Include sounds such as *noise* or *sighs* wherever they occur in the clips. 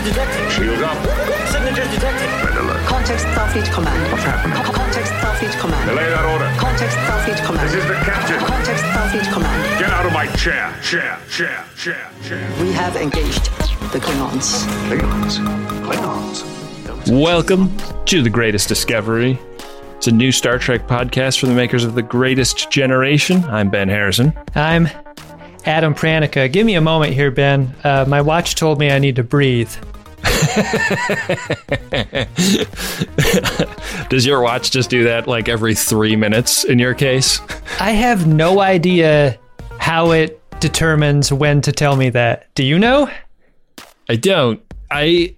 Signatures detected. Shield up. Signatures detected. Red alert. Context Starfleet Command. What's happening? Co- Context Starfleet Command. Delay that order. Context Starfleet Command. This is the captain. Context Starfleet Command. Get out of my chair. Chair. Chair. Chair. Chair. We have engaged the Klingons. Klingons. Klingons. Welcome to The Greatest Discovery. It's a new Star Trek podcast from the makers of The Greatest Generation. I'm Ben Harrison. I'm Adam Pranica. Give me a moment here, Ben. Uh, my watch told me I need to breathe. *laughs* Does your watch just do that like every three minutes in your case? I have no idea how it determines when to tell me that. Do you know? I don't. I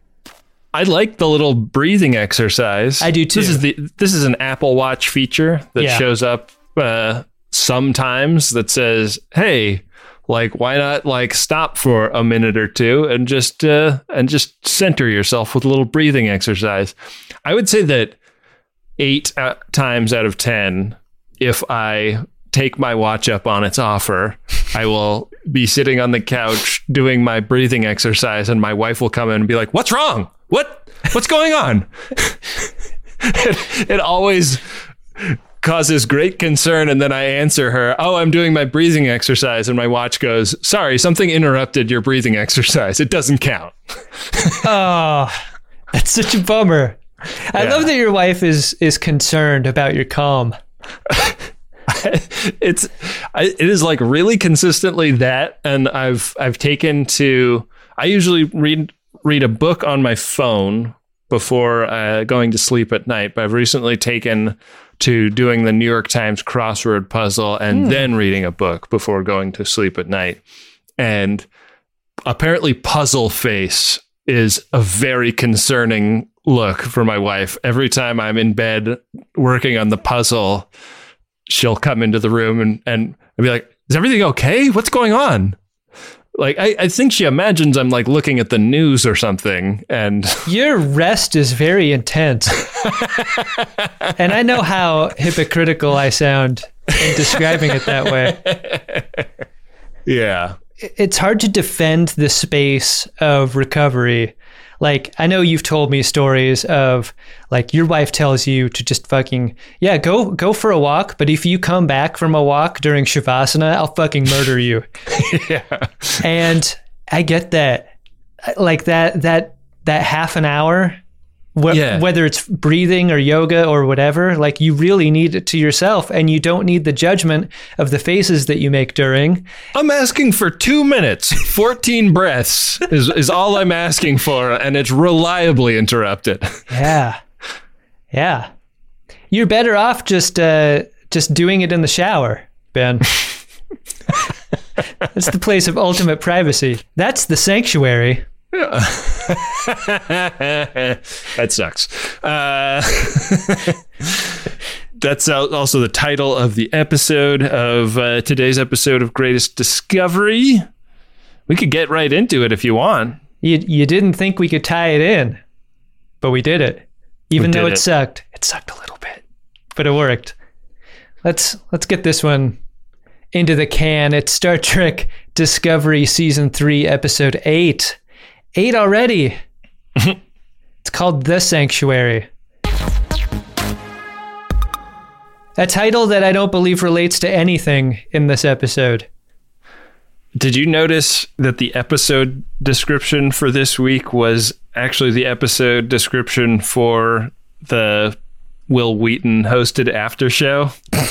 I like the little breathing exercise. I do This too. is the this is an Apple Watch feature that Yeah. shows up uh, sometimes that says, "Hey, like why not like stop for a minute or two and just uh, and just center yourself with a little breathing exercise." I would say that eight uh, times out of ten, if I take my watch up on its offer, I will be sitting on the couch doing my breathing exercise, and my wife will come in and be like, "What's wrong? What? What's going on?" *laughs* it, it always causes great concern, and then I answer her, "Oh, I'm doing my breathing exercise," and my watch goes, "Sorry, something interrupted your breathing exercise. It doesn't count." Oh, *laughs* that's such a bummer. I Yeah. love that your wife is is concerned about your calm. *laughs* it's I, it is like really consistently that and i've i've taken to i usually read read a book on my phone before uh, going to sleep at night but i've recently taken to doing the new york times crossword puzzle and hmm. then reading a book before going to sleep at night and apparently puzzle face is a very concerning look for my wife every time i'm in bed working on the puzzle she'll come into the room and and be like, "Is everything okay? What's going on?" Like I, I think she imagines I'm like looking at the news or something, and *laughs* Your rest is very intense. and I know how hypocritical I sound in describing it that way. yeah, it's hard to defend the space of recovery. Like I know you've told me stories of like your wife tells you to just fucking yeah go go for a walk, but if you come back from a walk during shavasana, I'll fucking murder you. *laughs* yeah, And I get that, like that that that half an hour, wh- Yeah. whether it's breathing or yoga or whatever, like you really need it to yourself, and you don't need the judgment of the faces that you make during. I'm asking for two minutes, fourteen breaths is is all I'm asking for, and it's reliably interrupted. Yeah. Yeah. You're better off just uh just doing it in the shower, Ben. *laughs* That's the place of ultimate privacy. That's the sanctuary. *laughs* that sucks. Uh, *laughs* that's also the title of the episode of uh, today's episode of Greatest Discovery. We could get right into it if you want. You you didn't think we could tie it in, but we did it. Even We though it, it. sucked. It sucked a little bit, but it worked. Let's let's get this one into the can. It's Star Trek Discovery season 3 episode 8. 8 already. *laughs* it's called The Sanctuary. A title that I don't believe relates to anything in this episode. Did you notice that the episode description for this week was actually the episode description for the Wil Wheaton hosted after show? *laughs*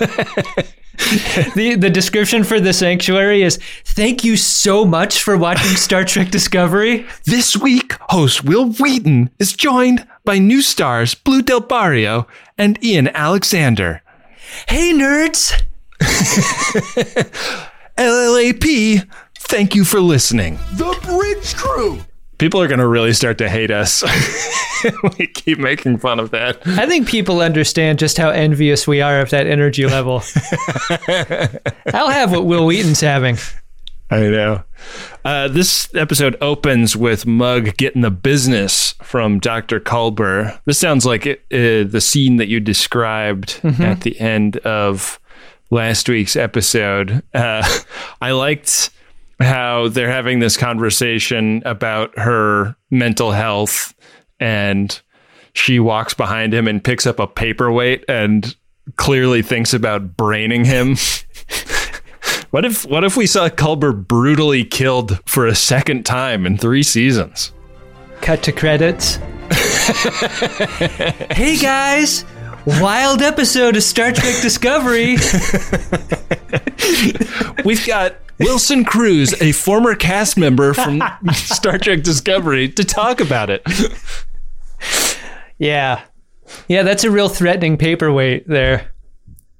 *laughs* *laughs* The the description for the sanctuary is thank you so much for watching Star Trek Discovery. This week, host Wil Wheaton is joined by new stars Blu Del Barrio and Ian Alexander. Hey nerds! *laughs* LLAP, thank you for listening. The bridge crew. People are going to really start to hate us. *laughs* we keep making fun of that. I think people understand just how envious we are of that energy level. *laughs* I'll have what Wil Wheaton's having. I know. Uh, this episode opens with Mug getting the business from Dr. Culber. This sounds like it, uh, the scene that you described at the end of last week's episode. Uh, *laughs* I liked how they're having this conversation about her mental health and she walks behind him and picks up a paperweight and clearly thinks about braining him. *laughs* what if what if we saw Culber brutally killed for a second time in 3 seasons? Cut to credits. *laughs* hey guys, wild episode of Star Trek Discovery. *laughs* We've got Wilson Cruz, a former cast member from *laughs* Star Trek Discovery, to talk about it. Yeah. Yeah, that's a real threatening paperweight there.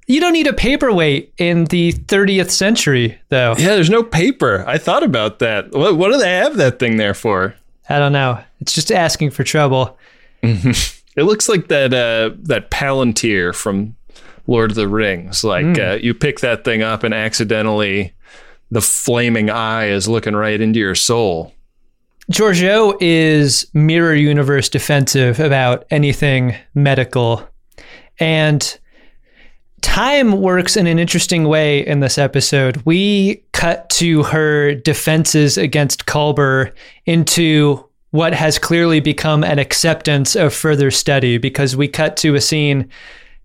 You don't need a paperweight in the 30th century, though. Yeah, there's no paper. I thought about that. What, what do they have that thing there for? I don't know. It's just asking for trouble. It looks like that uh, that Palantir from Lord of the Rings. Like uh, you pick that thing up and accidentally, the flaming eye is looking right into your soul. Georgiou is mirror universe defensive about anything medical. And time works in an interesting way in this episode. We cut to her defenses against Culber into what has clearly become an acceptance of further study because we cut to a scene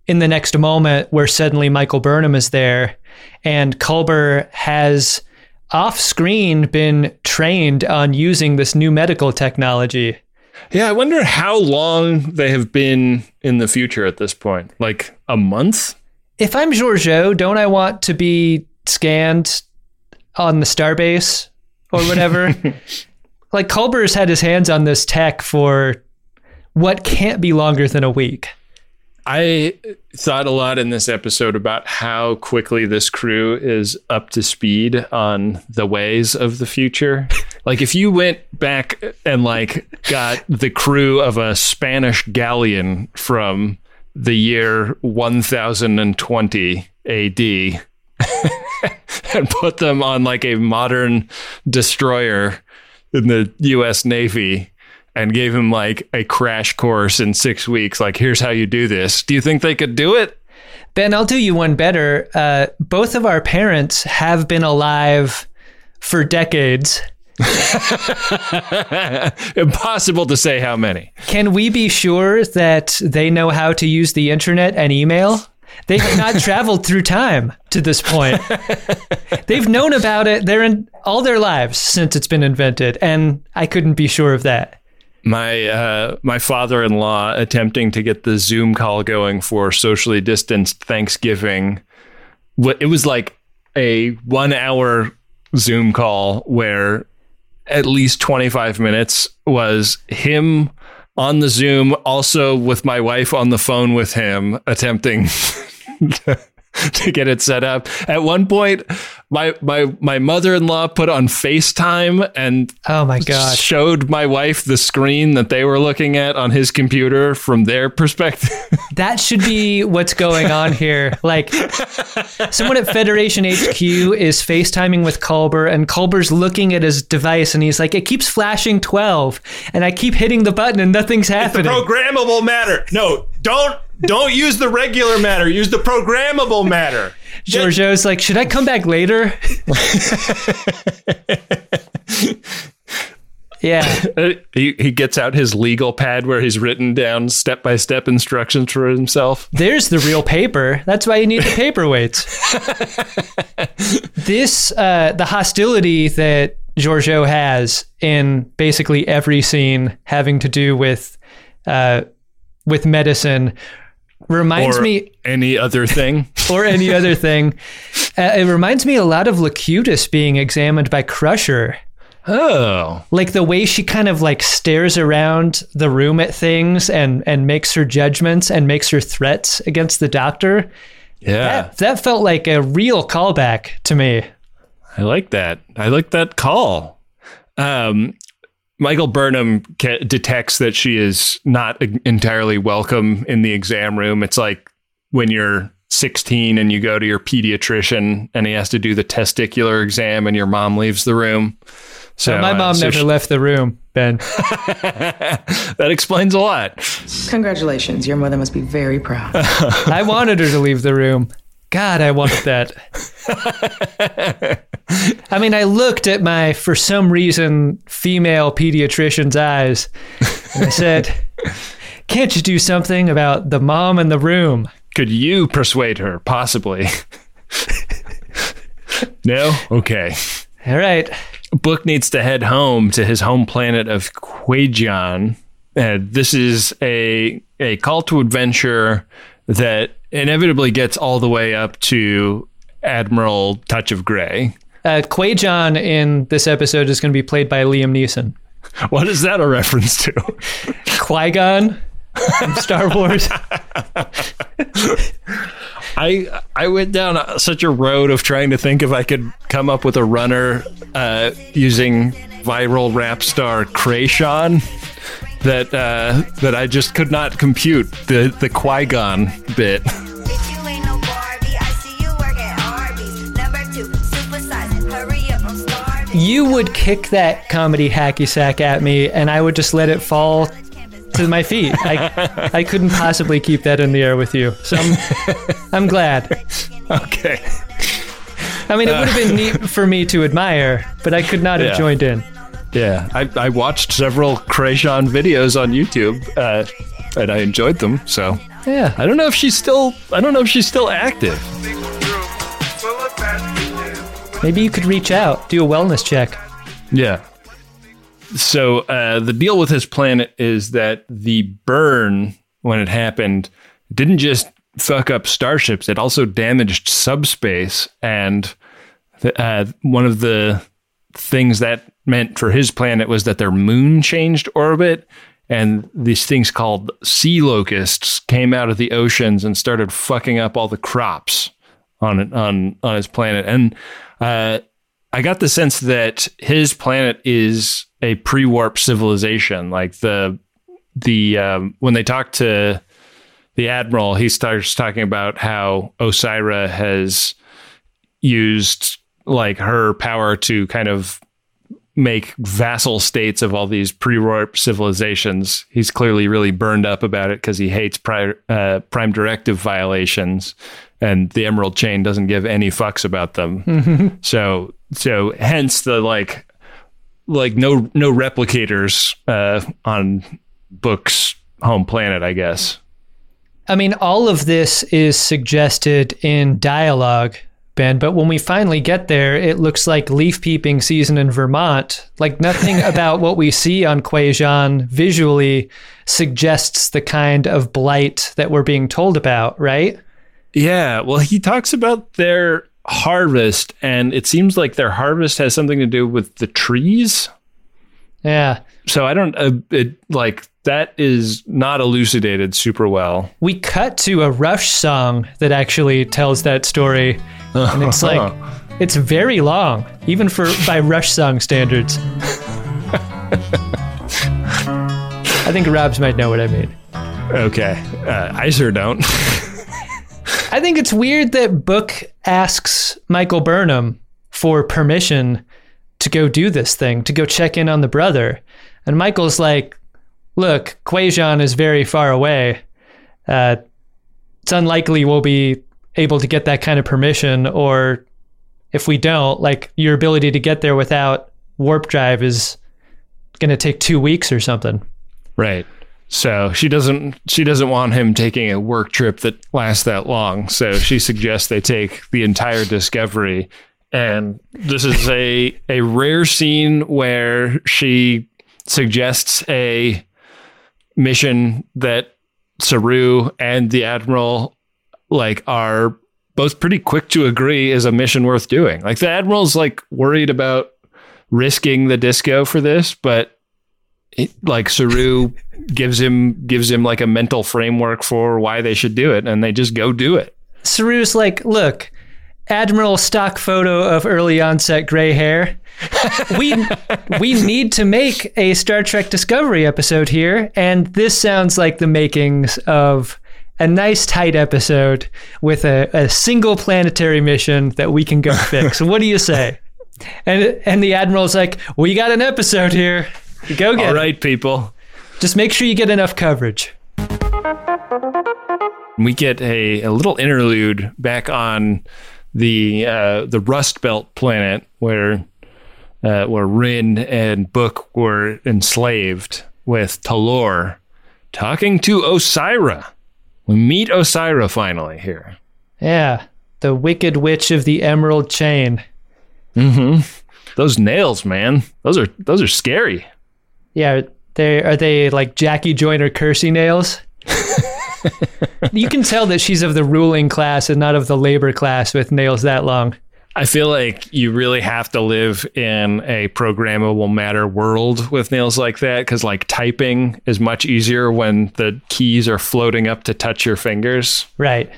in the next moment where suddenly Michael Burnham is there and Culber has off screen been trained on using this new medical technology. Yeah, I wonder how long they have been in the future at this point. Like a month? If I'm Georgiou, don't I want to be scanned on the starbase or whatever? *laughs* like Culber's had his hands on this tech for what can't be longer than a week. I thought a lot in this episode about how quickly this crew is up to speed on the ways of the future. *laughs* like if you went back and like got the crew of a Spanish galleon from the year 1020 AD *laughs* and put them on like a modern destroyer in the US Navy and gave him like a crash course in six weeks. Like, here's how you do this. Do you think they could do it? Ben, I'll do you one better. Uh, both of our parents have been alive for decades. *laughs* Impossible to say how many. Can we be sure that they know how to use the internet and email? They have not *laughs* traveled through time to this point. They've known about it their in all their lives since it's been invented, and I couldn't be sure of that. My uh, my father-in-law attempting to get the Zoom call going for socially distanced Thanksgiving. It was like a one-hour Zoom call where at least 25 minutes was him on the Zoom, also with my wife on the phone with him, attempting *laughs* to, *laughs* to get it set up. At one point, my my my mother-in-law put on FaceTime and Oh my god showed my wife the screen that they were looking at on his computer from their *laughs* perspective. That should be what's going on here. Like, someone at Federation HQ is FaceTiming with Culber, and Culber's looking at his device, and he's like, "It keeps flashing 12, and I keep hitting the button, and nothing's happening." programmable matter. No, don't don't use the regular matter. Use the programmable matter. Georgiou's like, "Should I come back later?" yeah, Uh, He he gets out his legal pad where he's written down step by step instructions for himself. there's the real paper. That's why you need the paperweights. this, uh, the hostility that Georgiou has in basically every scene having to do with, uh, with medicine, reminds or me any other thing. *laughs* or any other thing. Uh, it reminds me a lot of Locutus being examined by Crusher. oh, Like the way she kind of like stares around the room at things and and makes her judgments and makes her threats against the doctor. yeah. That, that felt like a real callback to me. I like that. I like that call. Um, Michael Burnham ca- detects that she is not entirely welcome in the exam room. It's like when you're 16 and you go to your pediatrician and he has to do the testicular exam and your mom leaves the room. So My uh, mom so never she- left the room, Ben. *laughs* that explains a lot. Congratulations, your mother must be very proud. *laughs* I wanted her to leave the room. God, I wanted that. *laughs* I mean, I looked at my, for some reason, female pediatrician's eyes and I said, *laughs* Can't you do something about the mom in the room? Could you persuade her, possibly? *laughs* no? Okay. All right. Book needs to head home to his home planet of Kwejian. And uh, this is a a call to adventure that inevitably gets all the way up to Admiral Touch of Grey. Uh, Kwejian in this episode is going to be played by Liam Neeson. *laughs* What is that a reference to? Qui Gon from Star *laughs* Wars. *laughs* I I went down such a road of trying to think if I could come up with a runner uh, using viral rap star Kreayshawn that uh, that I just could not compute the the Qui Gon bit. *laughs* You ain't no Barbie. I see you work at Arby's. Number two, supersize. Hurry up, I'm starving. You would kick that comedy hacky sack at me, and I would just let it fall to my feet. I, I couldn't possibly keep that in the air with you. So I'm, *laughs* I'm glad. Okay. I mean, it would have been neat for me to admire, but I could not have Yeah. joined in. Yeah, I, I watched several Kreayshawn videos on YouTube, uh, and I enjoyed them. So Yeah. I don't know if she's still I don't know if she's still active. Maybe you could reach out, do a wellness check. Yeah. So uh, the deal with his planet is that the burn, when it happened, didn't just fuck up starships; it also damaged subspace. And the, uh, one of the things that meant for his planet was that their moon changed orbit, and these things called sea locusts came out of the oceans and started fucking up all the crops on on on his planet. And uh, I got the sense that his planet is a pre-warp civilization. Like the the um, when they talk to the admiral, he starts talking about how Osyraa has used like her power to kind of make vassal states of all these pre-warp civilizations. He's clearly really burned up about it because he hates pri- uh, prime directive violations, and the Emerald Chain doesn't give any fucks about them. *laughs* so, so hence the like, like no no replicators uh, on Book's home planet, I guess. I mean, all of this is suggested in dialogue, But when we finally get there, it looks like leaf peeping season in Vermont. Like nothing *laughs* about what we see on Kwejian visually suggests the kind of blight that we're being told about, right? Yeah, well, he talks about their harvest, and it seems like their harvest has something to do with the trees. Yeah. So I don't, uh, it, like, that is not elucidated super well. We cut to a Rush song that actually tells that story, and it's like, *laughs* it's very long, even for by Rush song standards. I think Robs might know what I mean. Okay. Uh, I sure don't. *laughs* I think it's weird that Book asks Michael Burnham for permission to go do this thing, to go check in on the brother. And Michael's like, look, Kwejian is very far away. Uh, it's unlikely we'll be able to get that kind of permission, or if we don't, like your ability to get there without warp drive is going to take two weeks or something. right. So she doesn't she doesn't want him taking a work trip that lasts that long. So she suggests they take the entire discovery. And this is a a rare scene where she suggests a mission that Saru and the Admiral like are both pretty quick to agree is a mission worth doing. Like the Admiral's like worried about risking the disco for this, but it, like Saru *laughs* gives him gives him like a mental framework for why they should do it, and they just go do it. Saru's like, look, Admiral stock photo of early onset gray hair. We we need to make a Star Trek Discovery episode here, and this sounds like the makings of a nice tight episode with a, a single planetary mission that we can go *laughs* fix. what do you say? And and the Admiral's like, we got an episode here. Go get All it. right, people. Just make sure you get enough coverage. we get a, a little interlude back on the uh, the Rust Belt planet where uh, where Ryn and Book were enslaved with Tolor talking to Osyraa. We meet Osyraa finally here. Yeah, the Wicked Witch of the Emerald Chain. Mm-hmm. Those nails, man. Those are those are scary. Yeah, they are they like Jackie Joyner Kersee nails? *laughs* you can tell that she's of the ruling class and not of the labor class with nails that long. I feel like you really have to live in a programmable matter world with nails like that because, like, typing is much easier when the keys are floating up to touch your fingers. Right.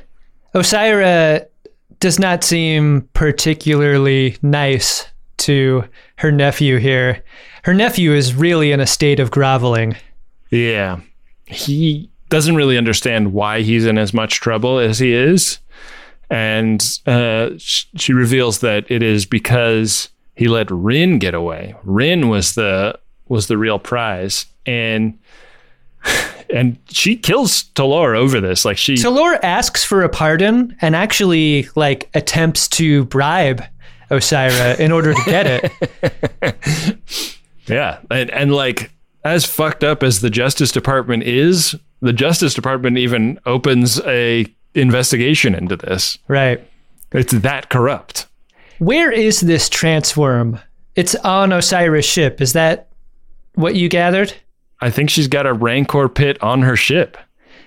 Osyraa does not seem particularly nice to her nephew here. Her nephew is really in a state of groveling. Yeah. He doesn't really understand why he's in as much trouble as he is. And uh, sh- she reveals that it is because he let Ryn get away. Ryn was the was the real prize, and *sighs* and she kills Tolor over this. Like she, Tolor asks for a pardon and actually like attempts to bribe Osyraa in order to get it. *laughs* yeah, and and like as fucked up as the Justice Department is, the Justice Department even opens a investigation into this. right. It's that corrupt. Where is this trance worm? It's on Osiris' ship. Is that what you gathered? I think she's got a Rancor pit on her ship.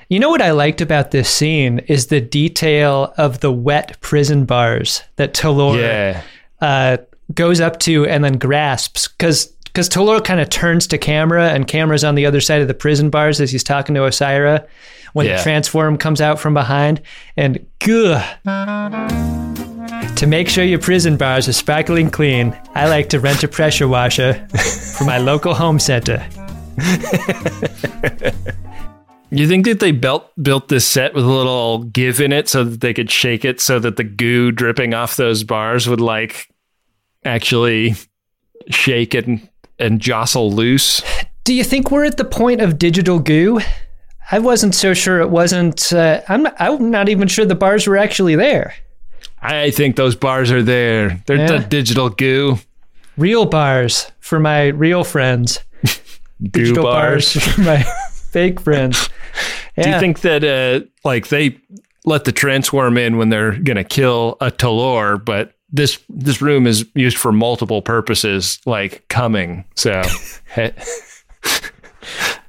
You know what I liked about this scene is the detail of the wet prison bars that Tolor Yeah. uh, goes up to and then grasps because because Tolor kind of turns to camera and camera's on the other side of the prison bars as he's talking to Osyraa when Yeah. the trance worm comes out from behind and gah. To make sure your prison bars are sparkling clean, I like to rent a pressure washer *laughs* from my local home center. *laughs* You think that they built built this set with a little give in it so that they could shake it so that the goo dripping off those bars would like actually shake and and jostle loose? Do you think we're at the point of digital goo? I wasn't so sure it wasn't. Uh, I'm not, I'm not even sure the bars were actually there. I think those bars are there. They're Yeah. the digital goo. Real bars for my real friends. *laughs* Digital bars. bars *laughs* for my fake friends. Do you think that uh like they let the trance worm in when they're gonna kill a Tolor, but this this room is used for multiple purposes, like coming. So *laughs*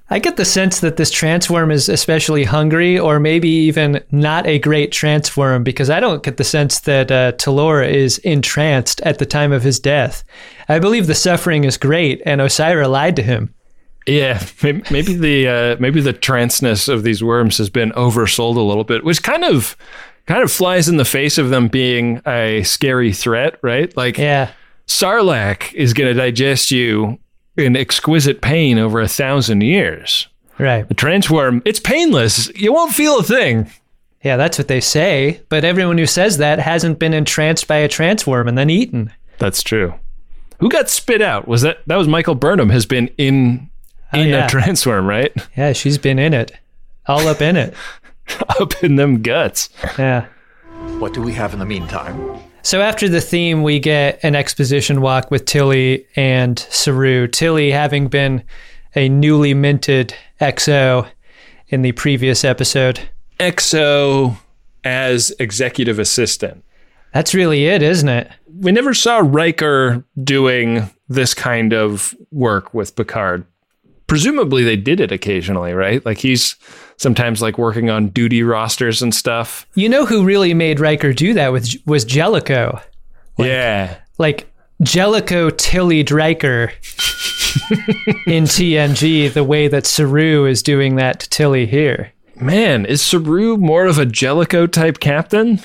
I get the sense that this trance worm is especially hungry, or maybe even not a great trance worm, because I don't get the sense that uh, Tolor is entranced at the time of his death. I believe the suffering is great, and Osyraa lied to him. Yeah, maybe, maybe the uh, maybe the transness of these worms has been oversold a little bit, which kind of kind of flies in the face of them being a scary threat, right? Like Yeah. Sarlacc is going to digest you in exquisite pain over a thousand years. Right. The trance worm, it's painless. You won't feel a thing. Yeah, that's what they say. But everyone who says that hasn't been entranced by a trance worm and then eaten. That's true. Who got spit out? Was that that was Michael Burnham? Has been in oh, in yeah. a trance worm, right? Yeah, she's been in it. All up in it. *laughs* *laughs* Up in them guts. Yeah. What do we have in the meantime? So after the theme, we get an exposition walk with Tilly and Saru. Tilly having been a newly minted XO in the previous episode. XO as executive assistant. That's really it, isn't it? We never saw Riker doing this kind of work with Picard. Presumably they did it occasionally, right? Like he's sometimes like working on duty rosters and stuff. You know who really made Riker do that with was Jellico. yeah. Like Jellico Tilly Riker *laughs* in TNG, the way that Saru is doing that to Tilly here. Man, is Saru more of a Jellico type captain?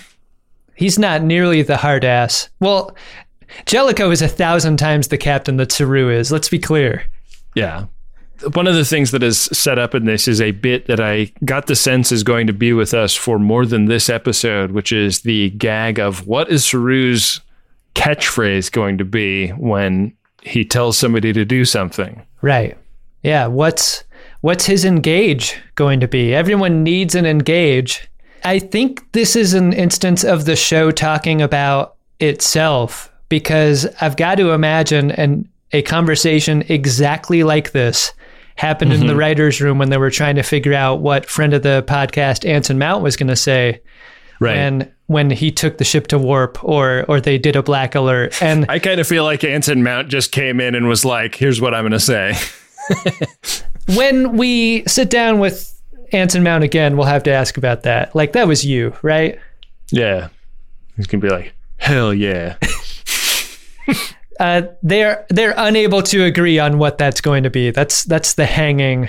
He's not nearly the hard ass. Well, Jellico is a thousand times the captain that Saru is. Let's be clear. Yeah. One of the things that is set up in this is a bit that I got the sense is going to be with us for more than this episode, which is the gag of what is Saru's catchphrase going to be when he tells somebody to do something. Right. Yeah. What's what's his engage going to be? Everyone needs an engage. I think this is an instance of the show talking about itself because I've got to imagine an a conversation exactly like this happened in the mm-hmm. writers' room when they were trying to figure out what friend of the podcast Anson Mount was going to say Right. when when he took the ship to warp or or they did a black alert and I kind of feel like Anson Mount just came in and was like, here's what I'm going to say. *laughs* when we sit down with Anson Mount again, we'll have to ask about that. Like that was you, right? Yeah. He's going to be like, hell yeah. *laughs* Uh, they're they're unable to agree on what that's going to be. That's that's the hanging.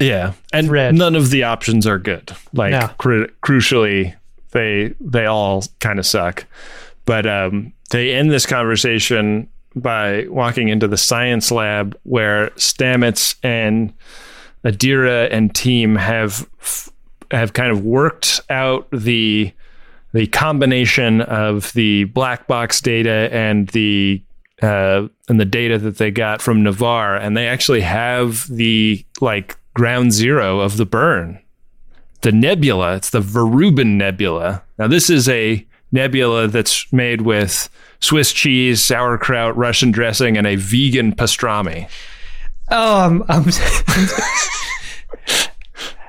Yeah, and Thread. none of the options are good. Like No. cru- crucially, they they all kind of suck. But um, they end this conversation by walking into the science lab where Stamets and Adira and team have f- have kind of worked out the the combination of the black box data and the uh, and the data that they got from Ni'Var, and they actually have the like ground zero of the burn. The nebula, it's the Verubin Nebula. Now, this is a nebula that's made with Swiss cheese, sauerkraut, Russian dressing, and a vegan pastrami. Oh, I'm I'm,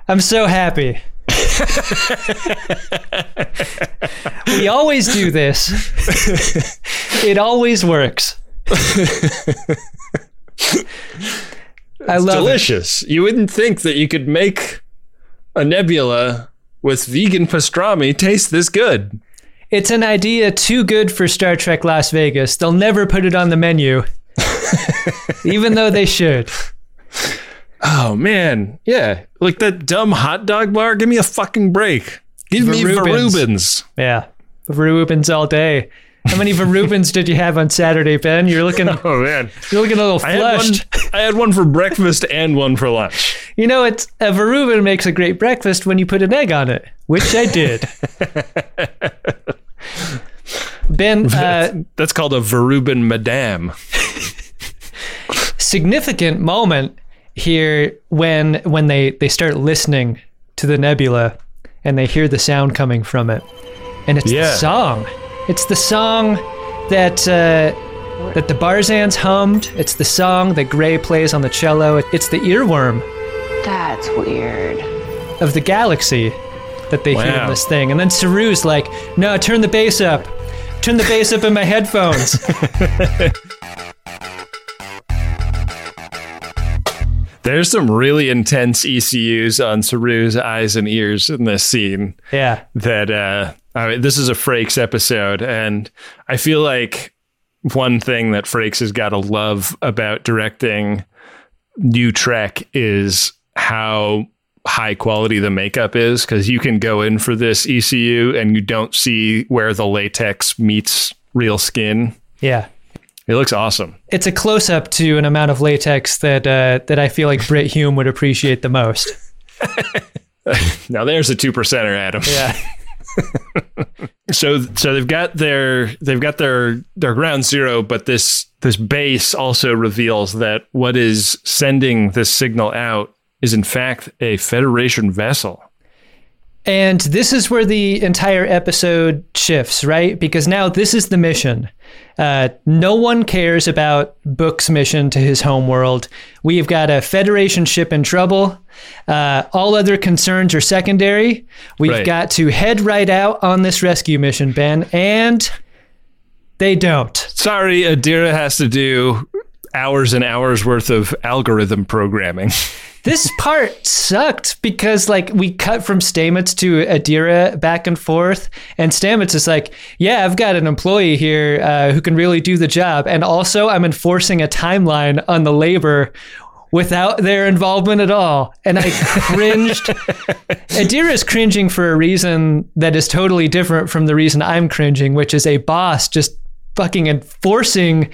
I'm so happy. *laughs* we always do this. it always works. *laughs* I love it. Delicious. You wouldn't think that you could make a nebula with vegan pastrami taste this good. It's an idea too good for Star Trek Las Vegas. They'll never put it on the menu, *laughs* even though they should. Oh man, yeah, like that dumb hot dog bar. Give me a fucking break. Give me Verubins. Verubins. Yeah, Verubins all day. How many Verubins did you have on Saturday, Ben? You're looking, *laughs* Oh man, you're looking a little I had one. flushed. I had one for breakfast and one for lunch. You know, it's a Verubin makes a great breakfast when you put an egg on it, which I did. *laughs* ben, uh, That's called a Verubin Madame. *laughs* significant moment here when when they they start listening to the nebula and they hear the sound coming from it, and it's Yeah. the song. It's the song that uh, that the Barzans hummed. It's the song that Gray plays on the cello. It's the earworm That's weird. of the galaxy that they hear in this thing. And then Saru's like, no, turn the bass up. Turn the bass up in my headphones. *laughs* There's some really intense ECUs on Saru's eyes and ears in this scene. yeah. that uh I mean, this is a Frakes episode and I feel like one thing that Frakes has got to love about directing new Trek is how high quality the makeup is because you can go in for this ECU and you don't see where the latex meets real skin. Yeah. It looks awesome. It's a close up to an amount of latex that uh, that I feel like Brit Hume would appreciate the most. *laughs* Now there's a two percenter, Adam. Yeah. *laughs* *laughs* so so they've got their they've got their their ground zero but this this base also reveals that what is sending this signal out is in fact a federation vessel And this is where the entire episode shifts, right? Because now this is the mission. Uh, no one cares about Book's mission to his homeworld. We've got a Federation ship in trouble. Uh, all other concerns are secondary. We've Right. got to head right out on this rescue mission, Ben. And they don't. sorry adira has to do hours and hours worth of algorithm programming *laughs* This part sucked because like we cut from Stamets to Adira back and forth, and Stamets is like, "Yeah, I've got an employee here uh, who can really do the job, and also I'm enforcing a timeline on the labor." Without their involvement at all. And I cringed. *laughs* Adira is cringing for a reason that is totally different from the reason I'm cringing, which is a boss just fucking enforcing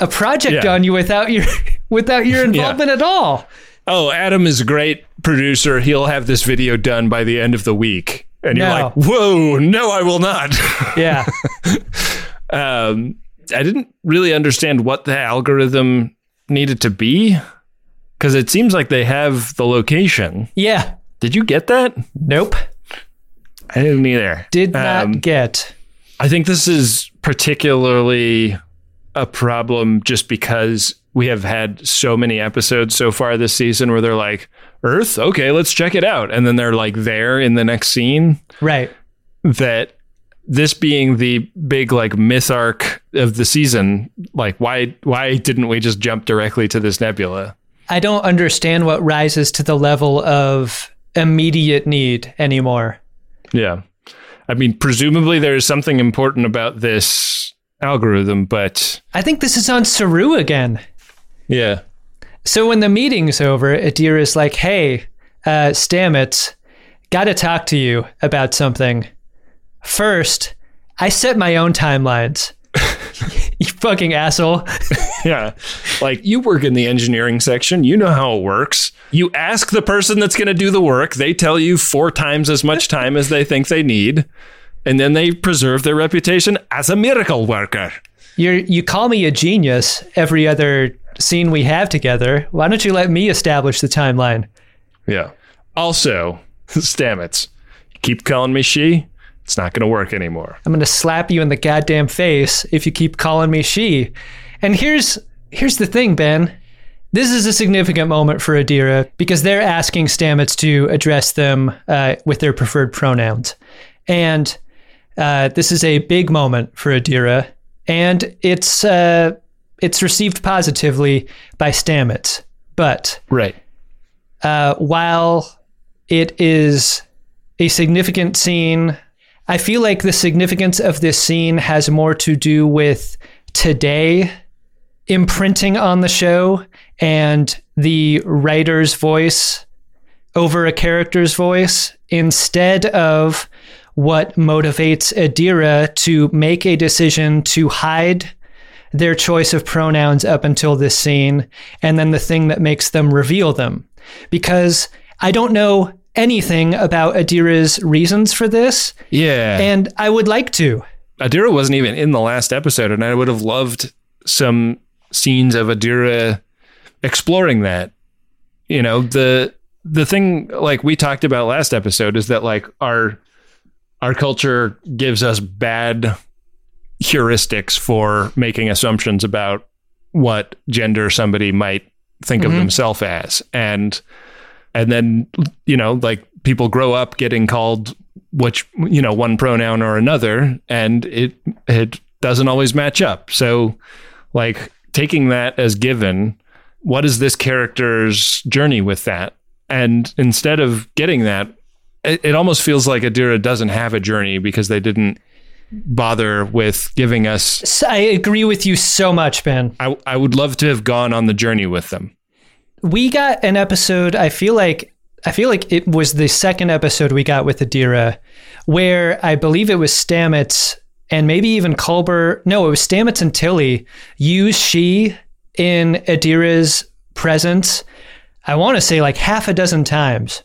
a project Yeah. on you without your *laughs* without your *laughs* involvement at all. oh adam is a great producer he'll have this video done by the end of the week and you're like whoa no i will not *laughs* Yeah. um, I didn't really understand what the algorithm needed to be because it seems like they have the location. Yeah. Did you get that? Nope. I didn't either. Did not Um, get. I think this is particularly a problem just because we have had so many episodes so far this season where they're like, Earth, okay, let's check it out. And then they're like there in the next scene. Right. That this being the big like myth arc of the season, like why why didn't we just jump directly to this nebula? I don't understand what rises to the level of immediate need anymore. Yeah. I mean, presumably there is something important about this algorithm, but I think this is on Saru again. yeah. So when the meeting's over, Adira's like, hey, uh, Stamets, gotta talk to you about something. First, I set my own timelines. *laughs* you fucking asshole. *laughs* Yeah. Like you work in the engineering section, you know how it works. You ask the person that's going to do the work, they tell you four times as much time as they think they need, and then they preserve their reputation as a miracle worker. You're, you call me a genius every other scene we have together. Why don't you let me establish the timeline? Yeah. Also, *laughs* Stamets, keep calling me she, it's not going to work anymore. I'm gonna slap you in the goddamn face if you keep calling me she. And here's here's the thing, Ben. This is a significant moment for Adira because they're asking Stamets to address them uh, with their preferred pronouns, and uh, this is a big moment for Adira, and it's uh, it's received positively by Stamets. But Right. uh, while it is a significant scene, I feel like the significance of this scene has more to do with today imprinting on the show and the writer's voice over a character's voice instead of what motivates Adira to make a decision to hide their choice of pronouns up until this scene and then the thing that makes them reveal them. Because I don't know anything about Adira's reasons for this, Yeah. and I would like to. Adira wasn't even in the last episode, and I would have loved some scenes of Adira exploring that. You know, the the thing like we talked about last episode is that like our our culture gives us bad heuristics for making assumptions about what gender somebody might think of mm-hmm. themselves as. And and then you know like people grow up getting called which you know one pronoun or another and it it doesn't always match up. So like taking that as given what is this character's journey with that? And instead of getting that it, it almost feels like adira doesn't have a journey because they didn't bother with giving us So I agree with you so much, Ben. I, I would love to have gone on the journey with them We got an episode, I feel like I feel like it was the second episode we got with Adira, where I believe it was Stamets and maybe even Culber. No, it was Stamets and Tilly use she in Adira's presence. I want to say like half a dozen times.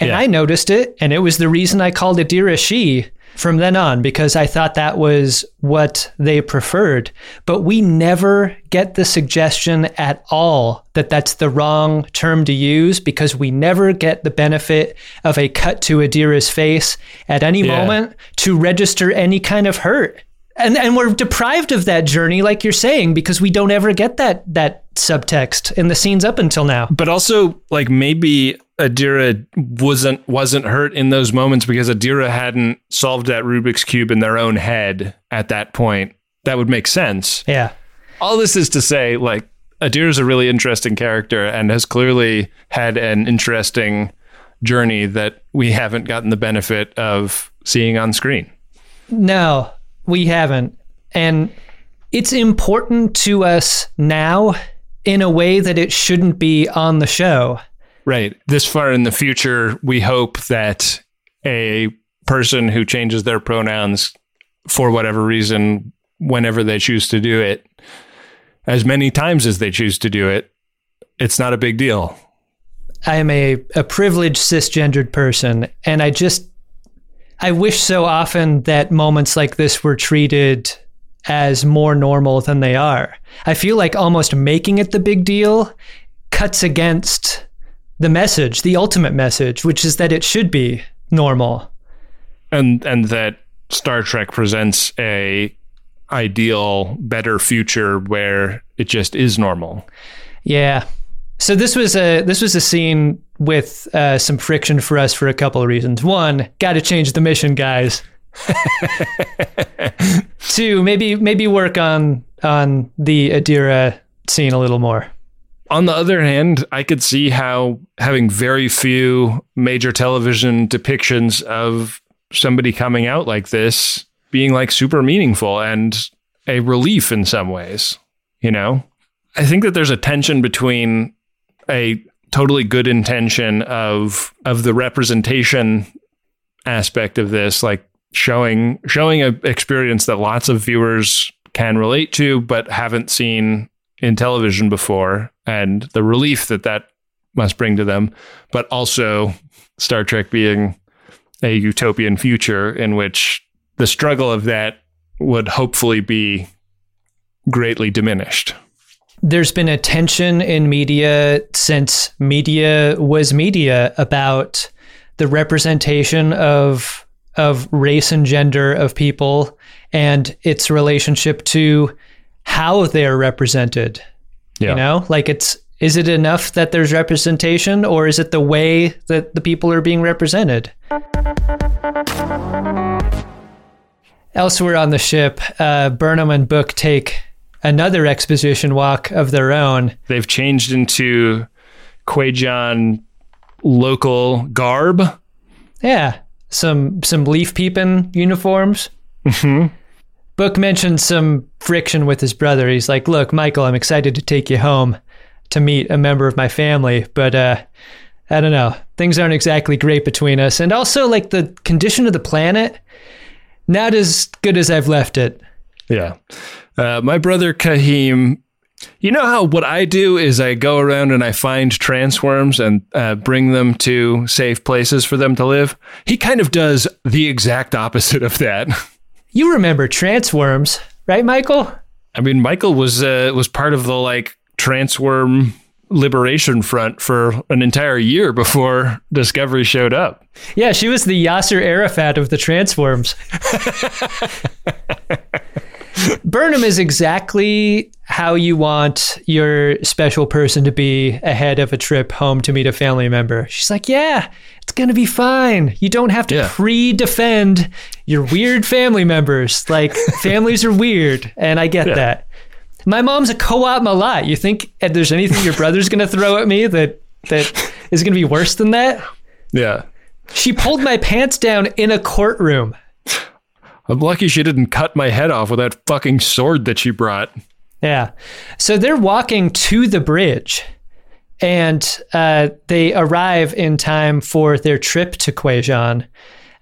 And Yeah. I noticed it, and it was the reason I called Adira she from then on because I thought that was what they preferred. But we never get the suggestion at all that that's the wrong term to use because we never get the benefit of a cut to Adira's face at any Yeah. moment to register any kind of hurt. And and we're deprived of that journey, like you're saying, because we don't ever get that that subtext in the scenes up until now. but also like maybe Adira wasn't wasn't hurt in those moments because Adira hadn't solved that Rubik's cube in their own head at that point. That would make sense. Yeah. All this is to say, like Adira's a really interesting character and has clearly had an interesting journey that we haven't gotten the benefit of seeing on screen. No, we haven't. And it's important to us now in a way that it shouldn't be on the show. Right. This far in the future, we hope that a person who changes their pronouns for whatever reason, whenever they choose to do it, as many times as they choose to do it, it's not a big deal. I am a, a privileged cisgendered person, and I just I wish so often that moments like this were treated as more normal than they are. I feel like almost making it the big deal cuts against the message, the ultimate message, which is that it should be normal. and and that Star Trek presents a ideal, better future where it just is normal. Yeah. So this was a this was a scene with uh, some friction for us for a couple of reasons. One, got to change the mission, guys. *laughs* Two, maybe maybe work on on the Adira scene a little more. On the other hand, I could see how having very few major television depictions of somebody coming out like this being like super meaningful and a relief in some ways, you know? I think that there's a tension between a totally good intention of of the representation aspect of this like showing showing a experience that lots of viewers can relate to but haven't seen in television before and the relief that that must bring to them but also Star Trek being a utopian future in which the struggle of that would hopefully be greatly diminished. There's been a tension in media since media was media about the representation of of race and gender of people and its relationship to how they're represented. Yeah. You know, like it's is it enough that there's representation or is it the way that the people are being represented? Elsewhere on the ship, uh, Burnham and Book take another exposition walk of their own. They've changed into Kwejian local garb. Yeah, some some leaf peeping uniforms. Book mentions some friction with his brother. He's like, "Look, Michael, I'm excited to take you home to meet a member of my family, but uh, I don't know. Things aren't exactly great between us, and also like the condition of the planet, not as good as I've left it." Yeah. Uh, my brother Kyheem, you know how what I do is I go around and I find trance worms and uh, bring them to safe places for them to live. He kind of does the exact opposite of that. *laughs* You remember trance worms, right, Michael? I mean, Michael was uh, was part of the like trance worm liberation front for an entire year before Discovery showed up. Yeah, she was the Yasser Arafat of the trance worms. *laughs* Burnham is exactly how you want your special person to be ahead of a trip home to meet a family member. She's like, Yeah, it's going to be fine. You don't have to Yeah. pre defend your weird family members. Like, *laughs* families are weird, and I get that. My mom's a Qowat Milat. You think uh, there's anything your brother's going to throw at me that, that is going to be worse than that? Yeah. She pulled my pants down in a courtroom. I'm lucky she didn't cut my head off with that fucking sword that she brought. Yeah. So they're walking to the bridge and uh, they arrive in time for their trip to Kwejian.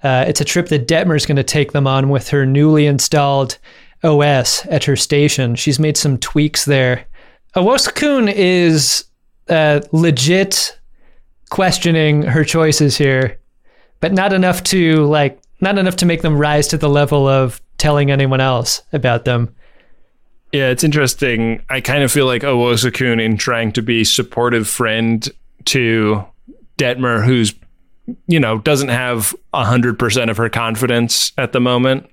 Uh, it's a trip that Detmer's going to take them on with her newly installed OS at her station. She's made some tweaks there. Owosekun is uh, legit questioning her choices here, but not enough to like not enough to make them rise to the level of telling anyone else about them. Yeah, it's interesting. I kind of feel like Owosekun in trying to be supportive friend to Detmer, who's you know doesn't have hundred percent of her confidence at the moment.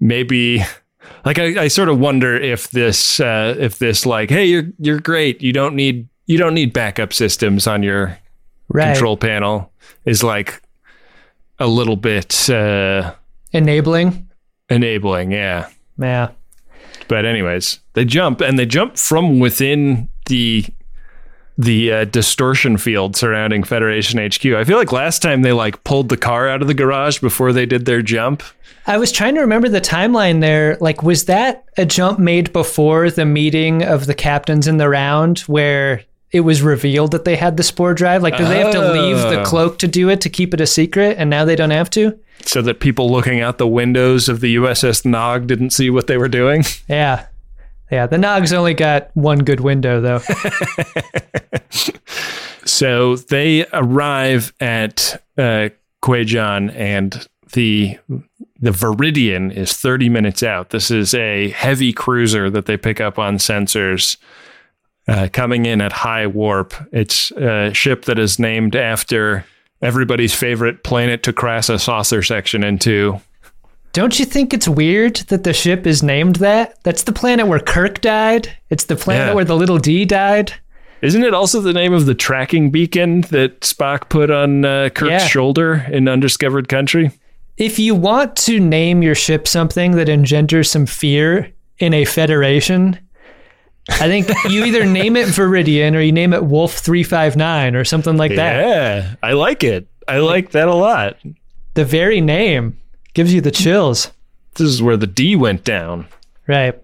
Maybe, *laughs* like I, I sort of wonder if this, uh, if this, like, hey, you're you're great. You don't need you don't need backup systems on your Right. control panel. Is like a little bit uh, Enabling. enabling. Yeah. Yeah. But anyways, they jump and they jump from within the the uh, distortion field surrounding Federation HQ. I feel like last time they like pulled the car out of the garage before they did their jump. I was trying to remember the timeline there. Like, was that a jump made before the meeting of the captains in the round where it was revealed that they had the spore drive? Like, do they have to leave the Oh. cloak to do it to keep it a secret and now they don't have to? So that people looking out the windows of the USS Nog didn't see what they were doing. *laughs* Yeah. Yeah. The Nogs only got one good window, though. *laughs* So they arrive at uh, Kwejian, and the the Viridian is 30 minutes out. This is a heavy cruiser that they pick up on sensors uh, coming in at high warp. It's a ship that is named after everybody's favorite planet to crash a saucer section into. Don't you think it's weird that the ship is named that? That's the planet where Kirk died. It's the planet Yeah. where the little D died. Isn't it also the name of the tracking beacon that Spock put on uh, Kirk's Yeah. shoulder in Undiscovered Country? If you want to name your ship something that engenders some fear in a federation, I think you either name it Viridian or you name it Wolf 359 or something like that. Yeah, I like it. I like that a lot. The very name gives you the chills. This is where the D went down. Right.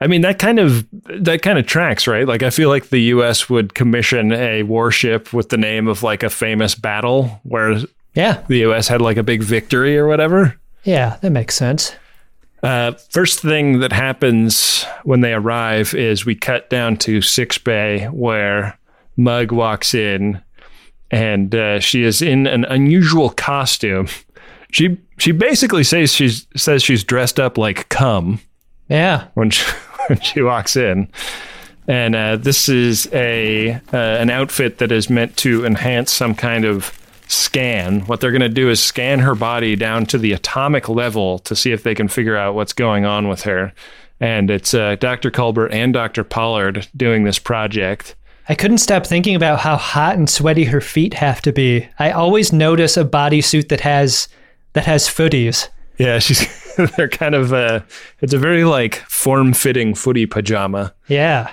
I mean that kind of that kind of tracks, right? Like I feel like the US would commission a warship with the name of like a famous battle where Yeah. the US had like a big victory or whatever. Yeah, that makes sense. Uh, first thing that happens when they arrive is we cut down to sickbay where Mug walks in and uh, she is in an unusual costume. She she basically says she's says she's dressed up like cum Yeah. when she, *laughs* when she walks in. And uh, this is a uh, an outfit that is meant to enhance some kind of scan. What they're going to do is scan her body down to the atomic level to see if they can figure out what's going on with her. And it's uh, Dr. Culber and Dr. Pollard doing this project. I couldn't stop thinking about how hot and sweaty her feet have to be. I always notice a bodysuit that has that has footies. Yeah, she's *laughs* they're kind of uh, it's a very like form fitting footy pajama. Yeah.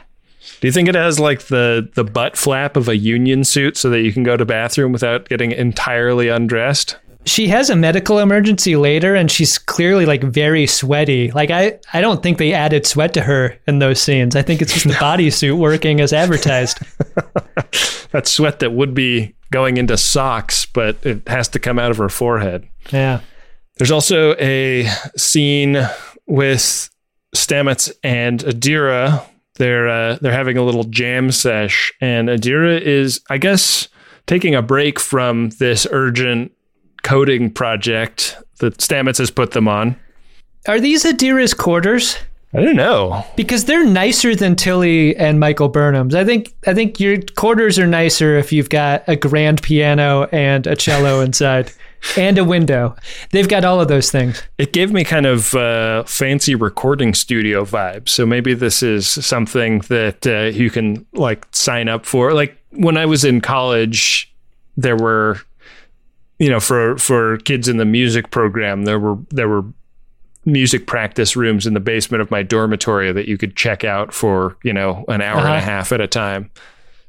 Do you think it has like the the butt flap of a union suit so that you can go to bathroom without getting entirely undressed? She has a medical emergency later and she's clearly like very sweaty. Like I I don't think they added sweat to her in those scenes. I think it's just the *laughs* bodysuit working as advertised. *laughs* That sweat that would be going into socks, but it has to come out of her forehead. Yeah. There's also a scene with Stamets and Adira. They're uh, they're having a little jam sesh, and Adira is, I guess, taking a break from this urgent coding project that Stamets has put them on. Are these Adira's quarters? I don't know. Because they're nicer than Tilly and Michael Burnham's. I think I think your quarters are nicer if you've got a grand piano and a cello inside *laughs* and a window. They've got all of those things. It gave me kind of uh, fancy recording studio vibes. So maybe this is something that uh, you can like sign up for. Like when I was in college, there were, you know, for for kids in the music program, there were there were music practice rooms in the basement of my dormitory that you could check out for you know an hour and Uh-huh. a half at a time.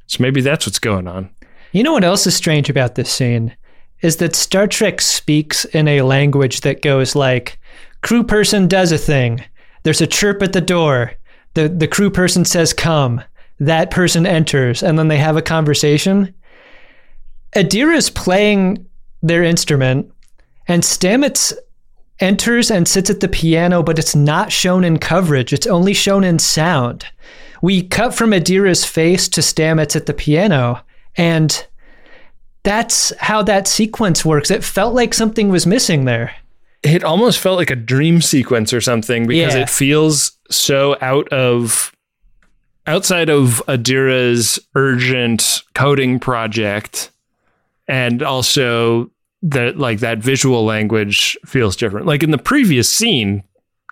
So maybe that's what's going on. You know what else is strange about this scene? Is that Star Trek speaks in a language that goes like crew person does a thing. There's a chirp at the door. The the crew person says come. That person enters and then they have a conversation. Adira's playing their instrument and Stamets enters and sits at the piano, but it's not shown in coverage. It's only shown in sound. We cut from Adira's face to Stamets at the piano, and that's how that sequence works. It felt like something was missing there. it almost felt like a dream sequence or something because Yeah. it feels so out of outside of Adira's urgent coding project and also that like that visual language feels different. Like in the previous scene,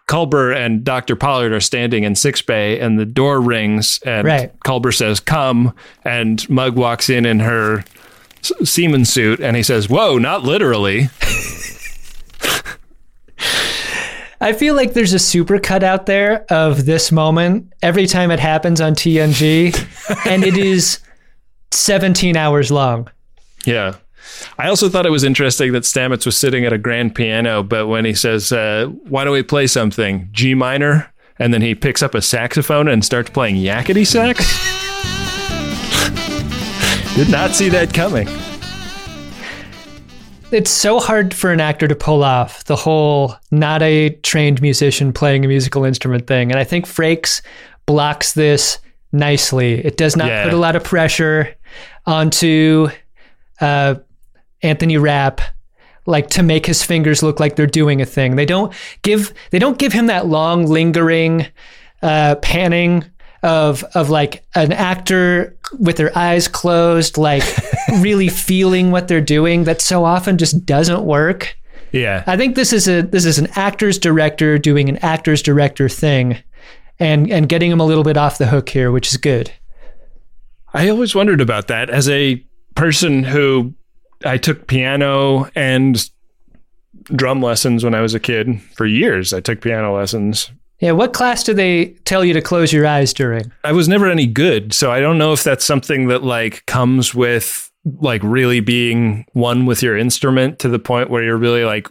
Culber and Dr. Pollard are standing in sickbay and the door rings and Right. Culber says, come. And Mug walks in in her seaman suit and he says, whoa, not literally. *laughs* I feel like there's a super cut out there of this moment every time it happens on TNG, *laughs* and it is 17 hours long. Yeah. I also thought it was interesting that Stamets was sitting at a grand piano, but when he says, uh, Why don't we play something? G minor. And then he picks up a saxophone and starts playing yakety sax. Did not see that coming. It's so hard for an actor to pull off the whole not a trained musician playing a musical instrument thing. And I think Frakes blocks this nicely. It does not Yeah. put a lot of pressure onto uh, Anthony Rapp like to make his fingers look like they're doing a thing. They don't give they don't give him that long lingering uh, panning of of like an actor with their eyes closed, like *laughs* really feeling what they're doing that so often just doesn't work. Yeah. I think this is a this is an actor's director doing an actor's director thing and and getting him a little bit off the hook here, which is good. I always wondered about that as a person who I took piano and drum lessons when I was a kid for years. I took piano lessons. Yeah, what class do they tell you to close your eyes during? I was never any good, so I don't know if that's something that like comes with like really being one with your instrument to the point where you're really like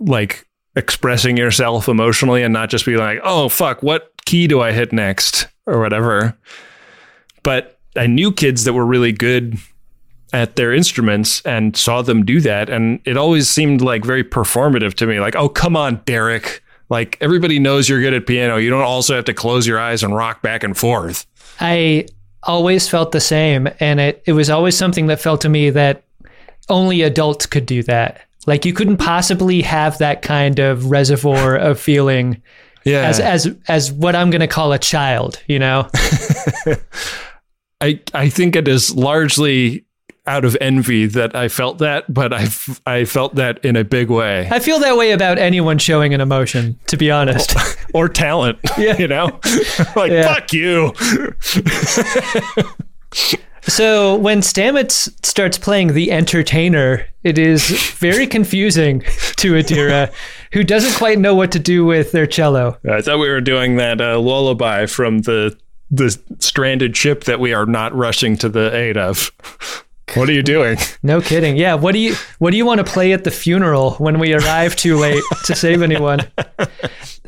like expressing yourself emotionally and not just be like, "Oh fuck, what key do I hit next?" or whatever. But I knew kids that were really good at their instruments and saw them do that and it always seemed like very performative to me like oh come on Derek like everybody knows you're good at piano you don't also have to close your eyes and rock back and forth I always felt the same and it it was always something that felt to me that only adults could do that. Like you couldn't possibly have that kind of reservoir of feeling yeah as as as what I'm going to call a child, you know? *laughs* I I think it is largely out of envy that I felt that but I I felt that in a big way I feel that way about anyone showing an emotion, to be honest. *laughs* or talent *laughs* Yeah. you know *laughs* like Yeah. fuck you So when Stamets starts playing the entertainer, it is very confusing to Adira, who doesn't quite know what to do with their cello. I thought we were doing that uh, lullaby from the the stranded ship that we are not rushing to the aid of. What are you doing? No kidding. Yeah, what do you what do you want to play at the funeral when we arrive too late to save anyone? *laughs*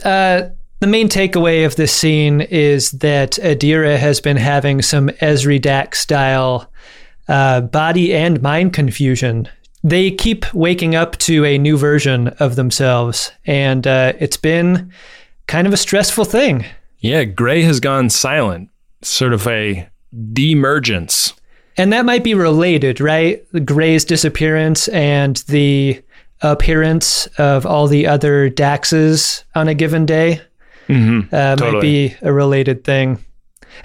Uh, the main takeaway of this scene is that Adira has been having some Ezri Dax style uh, body and mind confusion. They keep waking up to a new version of themselves, and uh, it's been kind of a stressful thing. Yeah, Gray has gone silent. Sort of a demergence. And that might be related, right? Gray's disappearance and the appearance of all the other Daxes on a given day Mm-hmm. uh, might be a related thing. *laughs*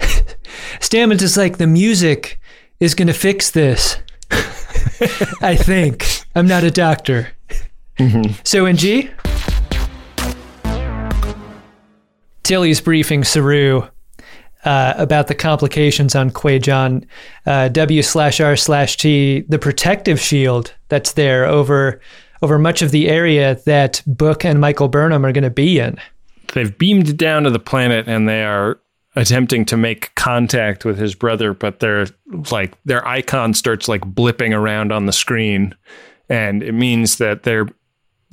Stamets is like, the music is going to fix this. *laughs* I think. I'm not a doctor. Mm-hmm. So in G, Tilly's briefing Saru uh, about the complications on Kwejian uh, W slash R slash T, the protective shield that's there over over much of the area that Book and Michael Burnham are going to be in. They've beamed down to the planet and they are attempting to make contact with his brother, but their like their icon starts like blipping around on the screen, and it means that they're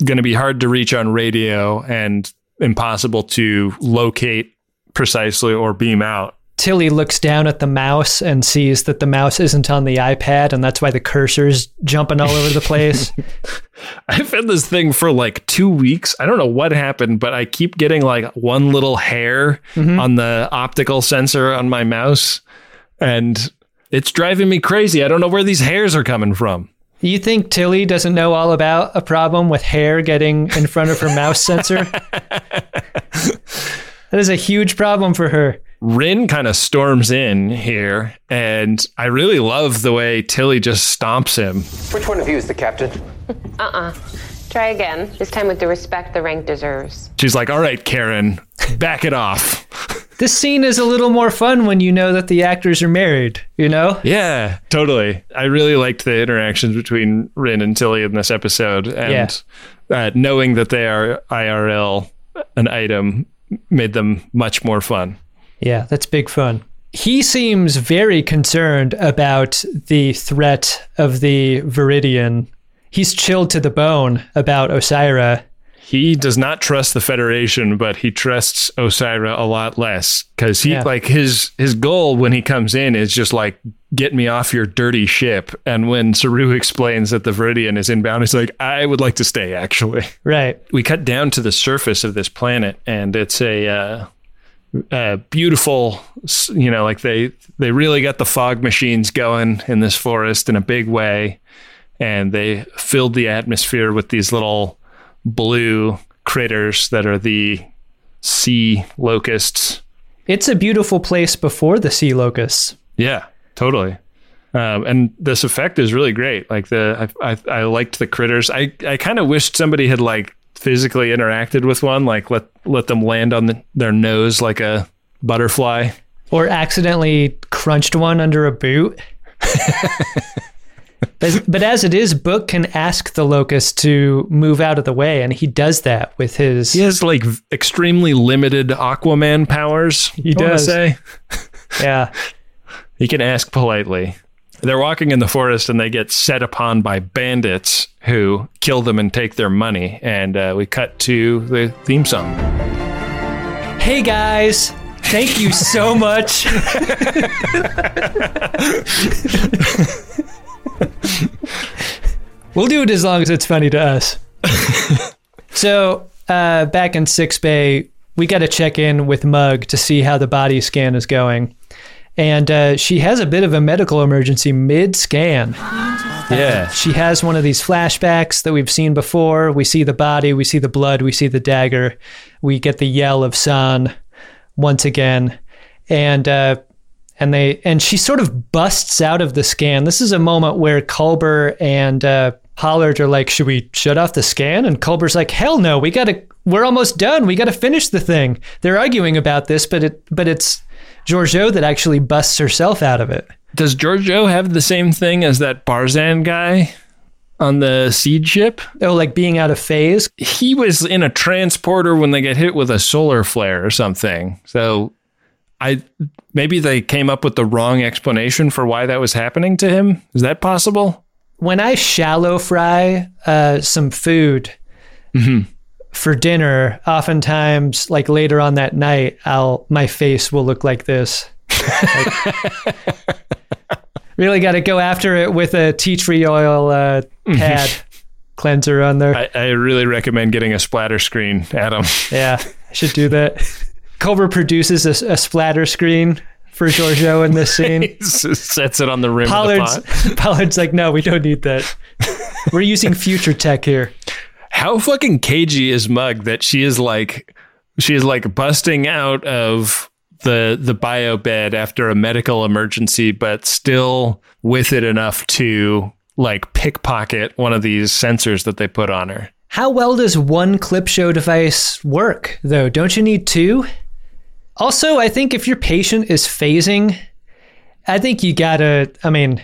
going to be hard to reach on radio and impossible to locate precisely or beam out. Tilly looks down at the mouse and sees that the mouse isn't on the iPad, and that's why the cursor's jumping all over the place. *laughs* *laughs* I've had this thing for like two weeks. I don't know what happened, but I keep getting like one little hair mm-hmm. on the optical sensor on my mouse, and it's driving me crazy. I don't know where these hairs are coming from. you think Tilly doesn't know all about a problem with hair getting in front of her mouse sensor? *laughs* that is a huge problem for her. Ryn kind of storms in here, and I really love the way Tilly just stomps him. Which one of you is the captain? *laughs* Uh-uh. Try again. This time with the respect the rank deserves. She's like, All right, Karen, back it off. *laughs* This scene is a little more fun when you know that the actors are married, you know? Yeah, totally. I really liked the interactions between Ryn and Tilly in this episode, and uh, knowing that they are IRL an item made them much more fun. Yeah, that's big fun. He seems very concerned about the threat of the Viridian. He's chilled to the bone about Osyraa. He does not trust the Federation, but he trusts Osyraa a lot less because he Yeah. like his his goal when he comes in is just like get me off your dirty ship. And when Saru *laughs* explains that the Viridian is inbound, he's like, I would like to stay. Actually, Right. we cut down to the surface of this planet, and it's a. Uh, uh, beautiful, you know, like they they really got the fog machines going in this forest in a big way, and they filled the atmosphere with these little blue critters that are the sea locusts, It's a beautiful place before the sea locusts. Yeah, totally. Um, and this effect is really great. Like the I I, I liked the critters. I I kind of wished somebody had like physically interacted with one, like let let them land on the, their nose like a butterfly. Or accidentally crunched one under a boot. *laughs* As- but as it is, Book can ask the locust to move out of the way, and he does that with his. He has like extremely limited Aquaman powers. He I does. say *laughs* *laughs* Yeah. he can ask politely. They're walking in the forest and they get set upon by bandits who kill them and take their money. And uh, we cut to the theme song. Hey guys, thank you so much. *laughs* *laughs* we'll do it as long as it's funny to us. *laughs* so, uh, back in sickbay, we got to check in with Mug to see how the body scan is going. And uh, she has a bit of a medical emergency mid scan. Yeah. She has one of these flashbacks that we've seen before. We see the body, we see the blood, we see the dagger, we get the yell of San once again, and uh, and they and she sort of busts out of the scan. This is a moment where Culber and uh, Pollard are like, "Should we shut off the scan?" And Culber's like, "Hell no, we gotta. We're almost done. We gotta finish the thing." They're arguing about this, but it but it's Georgiou that actually busts herself out of it. Does Georgiou have the same thing as that Barzan guy on the seed ship? Oh, like being out of phase. He was in a transporter when they get hit with a solar flare or something. So I maybe they came up with the wrong explanation for why that was happening to him. Is that possible? when I shallow fry uh, some food for dinner, oftentimes, like later on that night, I'll my face will look like this. Like- *laughs* really got to go after it with a tea tree oil uh, pad cleanser on there. I, I really recommend getting a splatter screen, Adam. yeah, I should do that. *laughs* Culber produces a, a splatter screen for Georgiou in this scene. *laughs* Sets it on the rim Pollard's, of the. *laughs* Pollard's like, no, we don't need that. We're using future tech here. How fucking cagey is Mug that she is like she is like busting out of the the bio bed after a medical emergency, but still with it enough to like pickpocket one of these sensors that they put on her. How well does one clip show device work, though? Don't you need two? Also, I think if your patient is phasing, I think you gotta. I mean,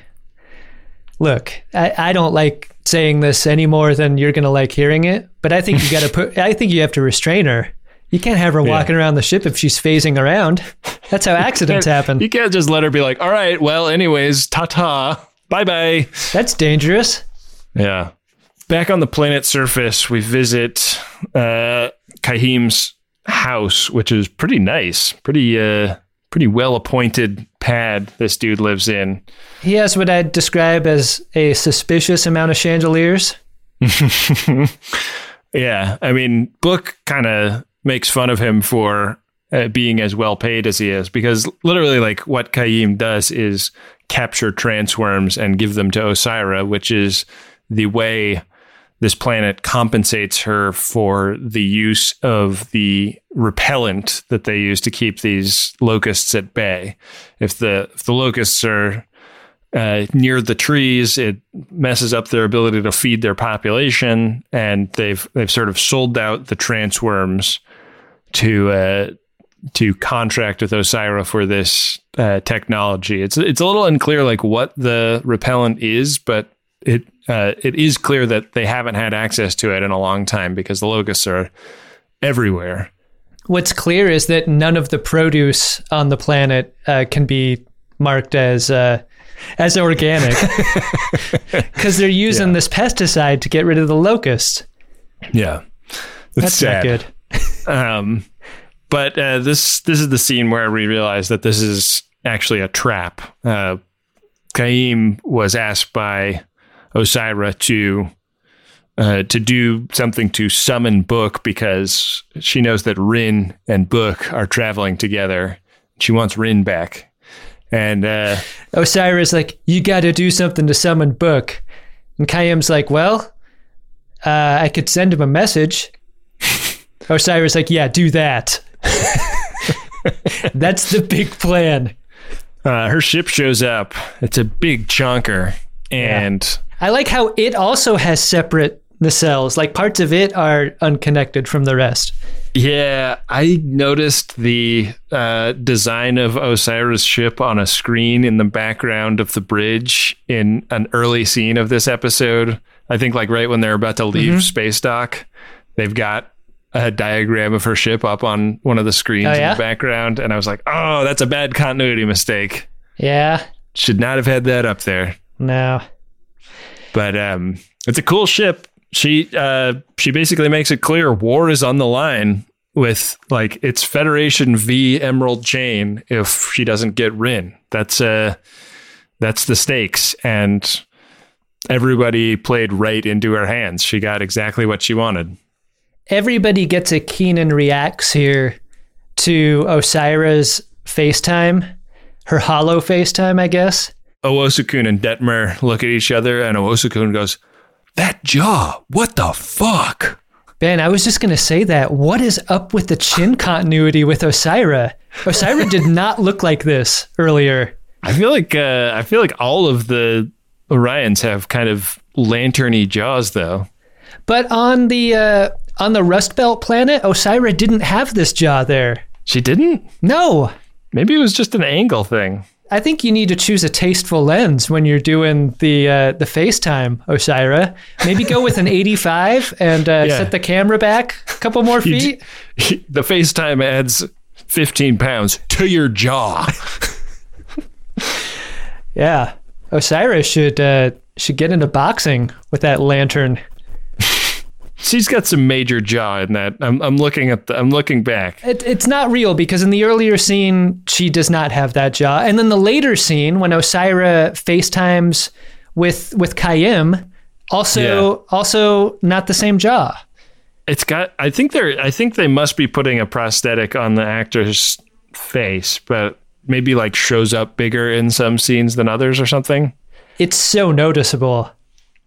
look, I, I don't like saying this any more than you're gonna like hearing it, but I think you gotta *laughs* put. I think you have to restrain her. You can't have her walking around the ship if she's phasing around. That's how *laughs* accidents happen. You can't just let her be like, "All right, well, anyways, ta ta, bye bye." That's dangerous. Yeah. Back on the planet's surface, we visit uh, Kyheem's house, which is pretty nice, pretty uh, pretty well appointed pad this dude lives in. He has what I'd describe as a suspicious amount of chandeliers. *laughs* Yeah, I mean, Book kind of makes fun of him for uh, being as well paid as he is because literally, like, what Kyheem does is capture trance worms and give them to Osyraa, which is the way this planet compensates her for the use of the repellent that they use to keep these locusts at bay. If the if the locusts are uh, near the trees, it messes up their ability to feed their population, and they've they've sort of sold out the trance worms to uh, to contract with Osyraa for this uh, technology. It's it's a little unclear like what the repellent is, but it uh, it is clear that they haven't had access to it in a long time because the locusts are everywhere. What's clear is that none of the produce on the planet uh, can be marked as uh, as organic *laughs* because they're using this pesticide to get rid of the locusts. Yeah, That's not good. *laughs* Um, but uh, this this is the scene where we realize that this is actually a trap. Uh, Kyheem was asked by Osyraa to uh, to do something to summon Book because she knows that Ryn and Book are traveling together. She wants Ryn back, and uh, Osyraa's like, you got to do something to summon Book, and Kyheem's like, well, uh, I could send him a message. *laughs* Osyraa's like, yeah, do that. *laughs* That's the big plan. Uh, her ship shows up. It's a big chunker, and I like how it also has separate nacelles. Like parts of it are unconnected from the rest. yeah, I noticed the uh, design of Osyraa's ship on a screen in the background of the bridge in an early scene of this episode. I think like right when they're about to leave space dock, they've got a diagram of her ship up on one of the screens Oh, in the background, and I was like, "Oh, that's a bad continuity mistake. Yeah. Should not have had that up there." No. But um, it's a cool ship. She uh, she basically makes it clear war is on the line with like it's Federation v Emerald Chain if she doesn't get Ryn. That's uh that's the stakes and everybody played right into her hands. She got exactly what she wanted. Everybody gets a Keenan reacts here to Osyraa's FaceTime, her hollow FaceTime, I guess. Owosekun and Detmer look at each other and Owosekun goes, "That jaw, what the fuck?" Ben, I was just going to say that. What is up with the chin continuity with Osyraa? Osyraa did *laughs* not look like this earlier. I feel like uh, I feel like all of the Orions have kind of lanterny jaws, though. But on the uh, on the Rust Belt planet, Osyraa didn't have this jaw there. She didn't. No. Maybe it was just an angle thing. I think you need to choose a tasteful lens when you're doing the uh, the FaceTime, Osyraa. Maybe go with an *laughs* 85 and uh, Yeah. set the camera back a couple more *laughs* feet. d- *laughs* the FaceTime adds 15 pounds to your jaw. Yeah, Osyraa should uh, should get into boxing with that lantern. She's got some major jaw in that. I'm, I'm looking at the, I'm looking back. It, it's not real because in the earlier scene she does not have that jaw, and then the later scene when Osyraa FaceTimes with with Kyheem, also also not the same jaw. It's got. I think they're. I think they must be putting a prosthetic on the actor's face, but maybe like shows up bigger in some scenes than others or something. It's so noticeable.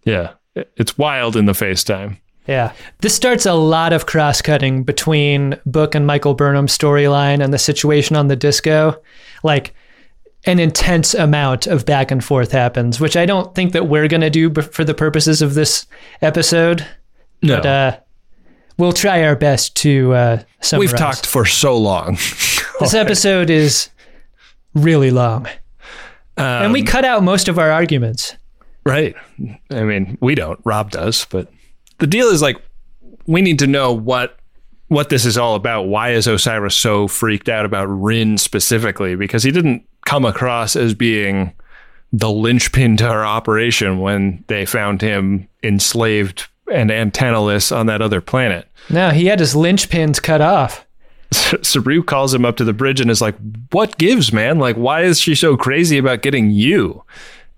Yeah, it's wild in the FaceTime. Yeah. This starts a lot of cross cutting between Book and Michael Burnham's storyline and the situation on the disco. Like an intense amount of back and forth happens, which I don't think that we're going to do for the purposes of this episode. No, But uh, we'll try our best to uh, summarize. we've talked for so long. *laughs* This episode is really long. Um, and we cut out most of our arguments. Right. I mean, we don't. Rob does, but the deal is like we need to know what what this is all about. Why is Osyraa's so freaked out about Ryn specifically? Because he didn't come across as being the linchpin to our operation when they found him enslaved and antennaless on that other planet. No, he had his linchpins cut off. *laughs* Saru calls him up to the bridge and is like, "What gives, man? Like, why is she so crazy about getting you?"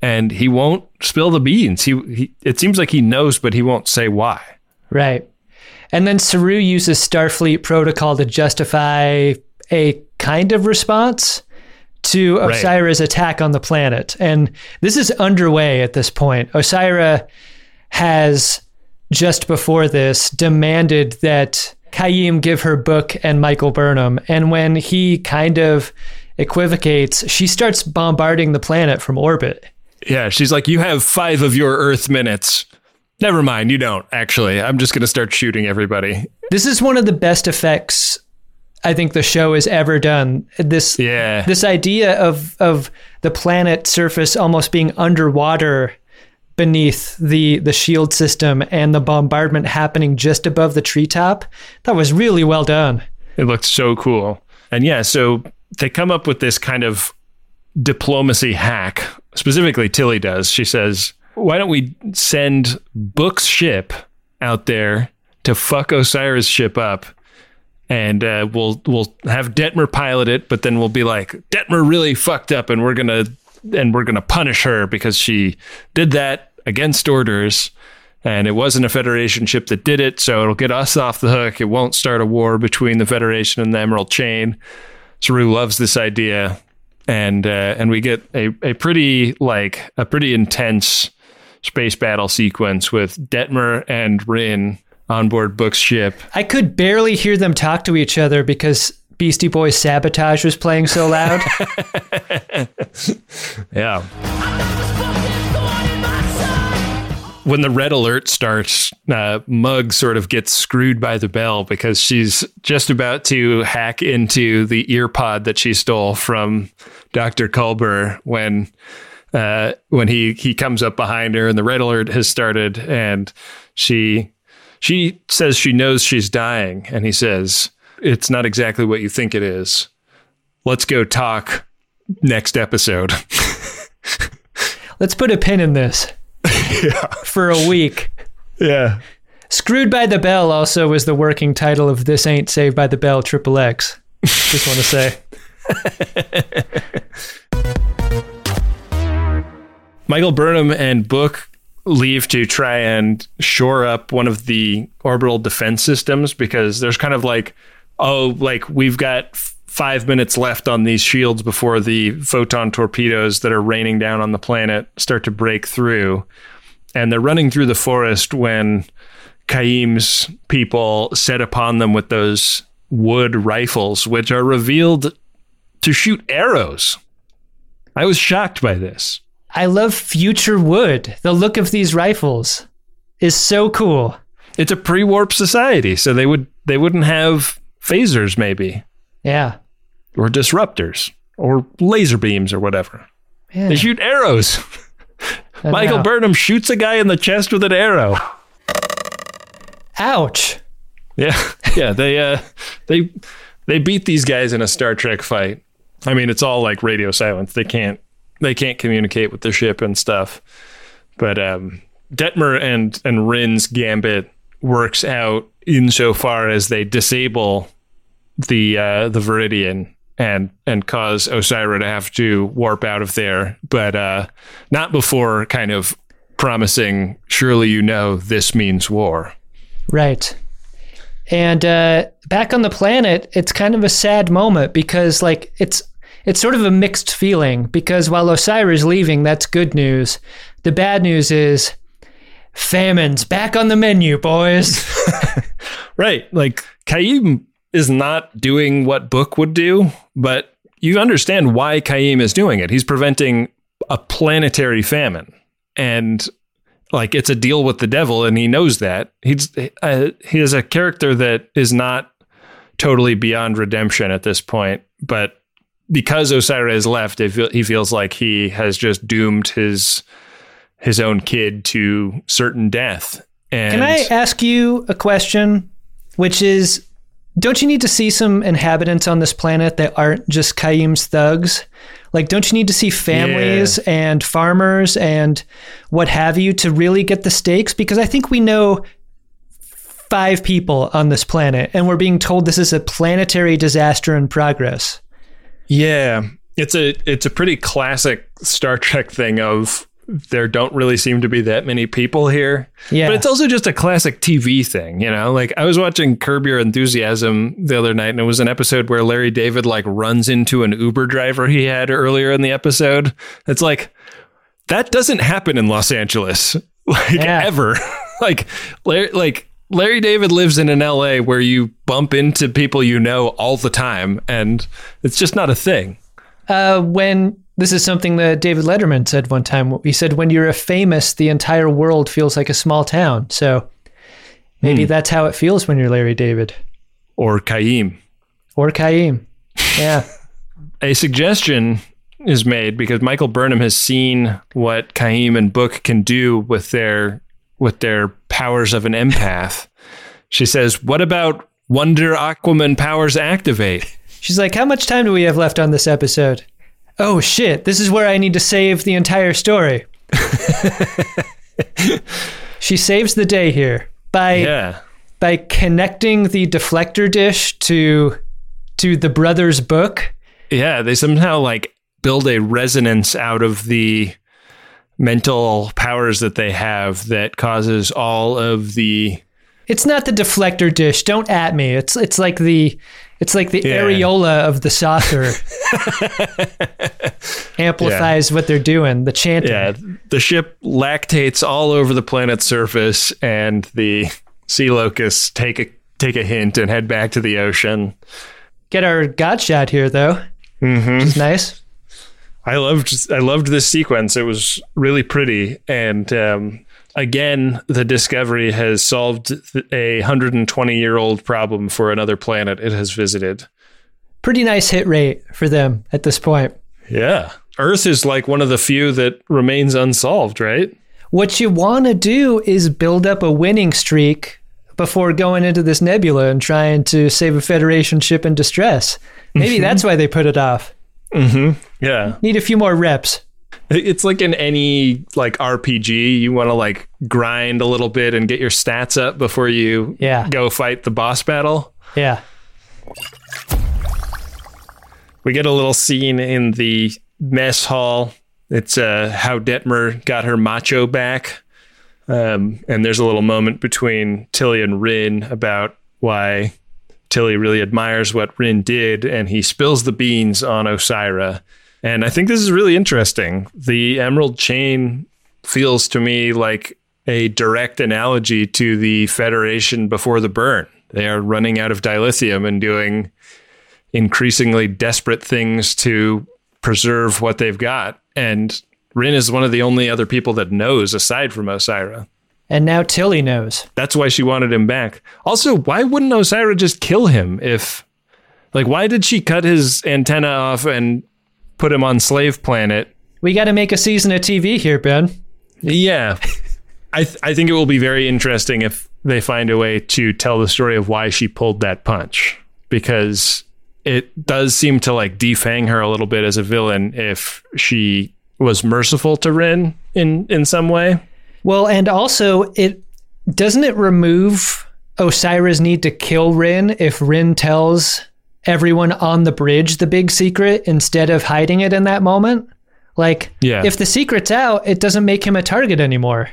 And he won't spill the beans. He, he it seems like he knows, but he won't say why. Right. And then Saru uses Starfleet protocol to justify a kind of response to Right. Osyraa's attack on the planet. And this is underway at this point. Osira has, just before this, demanded that Kyheem give her book and Michael Burnham. And when he kind of equivocates, she starts bombarding the planet from orbit. Yeah, she's like, "You have five of your Earth minutes." Never mind, you don't. Actually, I'm just gonna start shooting everybody. This is one of the best effects I think the show has ever done. This Yeah, this idea of of the planet surface almost being underwater beneath the the shield system and the bombardment happening just above the treetop. That was really well done. It looked so cool. And yeah, so they come up with this kind of diplomacy hack. Specifically, Tilly does. She says, Why don't we send Book's ship out there to fuck Osyraa's ship up? And uh, we'll we'll have Detmer pilot it, but then we'll be like, Detmer really fucked up, and we're gonna and we're gonna punish her because she did that against orders and it wasn't a Federation ship that did it, so it'll get us off the hook. It won't start a war between the Federation and the Emerald Chain. Saru loves this idea, and uh, and we get a, a pretty like a pretty intense space battle sequence with Detmer and Ryn on board Book's ship. I could barely hear them talk to each other because Beastie Boys Sabotage was playing so loud. *laughs* Yeah. When the red alert starts, uh, Mug sort of gets screwed by the bell because she's just about to hack into the ear pod that she stole from Dr. Culber when uh, when he he comes up behind her and the red alert has started and she she says she knows she's dying and he says it's not exactly what you think it is. Let's go talk next episode. *laughs* Let's put a pin in this for a week. yeah. Screwed by the Bell also was the working title of This Ain't Saved by the Bell Triple X. Just want to say. *laughs* Michael Burnham and Book leave to try and shore up one of the orbital defense systems because there's kind of like, oh, like we've got five minutes left on these shields before the photon torpedoes that are raining down on the planet start to break through. And they're running through the forest when Kyheem's people set upon them with those wood rifles, which are revealed to shoot arrows. I was shocked by this. I love future wood. The look of these rifles is so cool. It's a pre-warp society, so they would they wouldn't have phasers maybe Yeah. or disruptors or laser beams or whatever. yeah. They shoot arrows. *laughs* I Michael know. Burnham shoots a guy in the chest with an arrow. Ouch. Yeah, *laughs* yeah. They uh, they they beat these guys in a Star Trek fight. I mean, it's all like radio silence. They can't they can't communicate with the ship and stuff. But um, Detmer and and Ryn's gambit works out insofar as they disable the uh, the Viridian and and cause Osyraa to have to warp out of there, but uh, not before kind of promising. Surely you know this means war. Right. And uh, back on the planet, it's kind of a sad moment because, like, it's it's sort of a mixed feeling because while Osyraa's leaving, that's good news. The bad news is famine's back on the menu, boys. *laughs* Right. Like Kyheem is not doing what Book would do, but you understand why Kyheem is doing it. He's preventing a planetary famine. And like it's a deal with the devil and he knows that. He's uh, he is a character that is not totally beyond redemption at this point, but because Osyraa's left, feel, he feels like he has just doomed his his own kid to certain death. And Can I ask you a question, which is don't you need to see some inhabitants on this planet that aren't just Kyheem's thugs? Like, don't you need to see families and farmers and what have you to really get the stakes? Because I think we know five people on this planet, and we're being told this is a planetary disaster in progress. Yeah, it's a it's a pretty classic Star Trek thing of there don't really seem to be that many people here. Yeah. But it's also just a classic TV thing, you know? Like I was watching Curb Your Enthusiasm the other night and it was an episode where Larry David like runs into an Uber driver he had earlier in the episode. It's like that doesn't happen in Los Angeles. *laughs* Like Yeah. ever. *laughs* like Larry like Larry David lives in an LA where you bump into people you know all the time and it's just not a thing. Uh, when this is something that David Letterman said one time. He said, "When you're a famous, the entire world feels like a small town." So maybe hmm. that's how it feels when you're Larry David Or Kyheem. or Kyheem. Yeah. *laughs* a suggestion is made because Michael Burnham has seen what Kyheem and Book can do with their with their powers of an empath. She says, "What about Wonder Aquaman powers activate?" She's like, "How much time do we have left on this episode?" Oh shit! This is where I need to save the entire story. *laughs* she saves the day here by Yeah. by connecting the deflector dish to to the brother's book. Yeah, they somehow like build a resonance out of the mental powers that they have that causes all of the It's not the deflector dish. Don't at me. It's it's like the it's like the Yeah. areola of the saucer *laughs* *laughs* amplifies what they're doing. The chanting. Yeah, the ship lactates all over the planet's surface, and the *laughs* sea locusts take a take a hint and head back to the ocean. get our god shot here, though. Mm-hmm. Which is nice. I loved I loved this sequence. It was really pretty, and um, again, the Discovery has solved a 120 year old problem for another planet it has visited. Pretty nice hit rate for them at this point. Yeah, Earth is like one of the few that remains unsolved, right? What you want to do is build up a winning streak before going into this nebula and trying to save a Federation ship in distress. Maybe mm-hmm. that's why they put it off. Mm-hmm. Yeah, Need a few more reps. It's like in any like RPG, you want to like grind a little bit and get your stats up before you Yeah. go fight the boss battle. Yeah. We get a little scene in the mess hall. It's uh, how Detmer got her macho back. Um, and there's a little moment between Tilly and Ryn about why Tilly really admires what Ryn did, and he spills the beans on Osyraa. And I think this is really interesting. The Emerald Chain feels to me like a direct analogy to the Federation before the burn. They are running out of dilithium and doing increasingly desperate things to preserve what they've got. And Ryn is one of the only other people that knows aside from Osyraa. And now Tilly knows. That's why she wanted him back. Also, why wouldn't Osyraa just kill him if like why did she cut his antenna off and put him on slave planet? We got to make a season of TV here, Ben. Yeah. I th- I think it will be very interesting if they find a way to tell the story of why she pulled that punch because it does seem to like defang her a little bit as a villain if she was merciful to Ryn in in some way. Well, and also it doesn't it remove Osyraa's need to kill Ryn if Ryn tells everyone on the bridge the big secret instead of hiding it in that moment? Like, Yeah. if the secret's out, it doesn't make him a target anymore.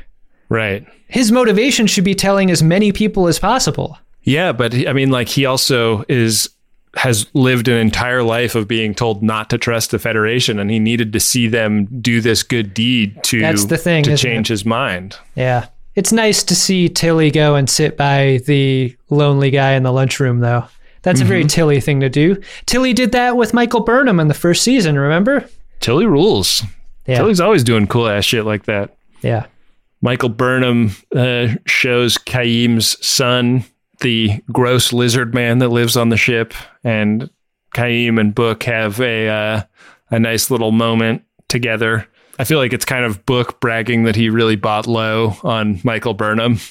Right. His motivation should be telling as many people as possible. Yeah, but I mean, like he also is has lived an entire life of being told not to trust the Federation, and he needed to see them do this good deed to That's the thing, to change his mind. Yeah. It's nice to see Tilly go and sit by the lonely guy in the lunchroom, though. That's a very Tilly thing to do. Tilly did that with Michael Burnham in the first season, remember? Tilly rules. Yeah. Tilly's always doing cool ass shit like that. Yeah. Michael Burnham uh, shows Kyheem's son the gross lizard man that lives on the ship, and Kyheem and Book have a uh, a nice little moment together. I feel like it's kind of Book bragging that he really bought low on Michael Burnham. *laughs*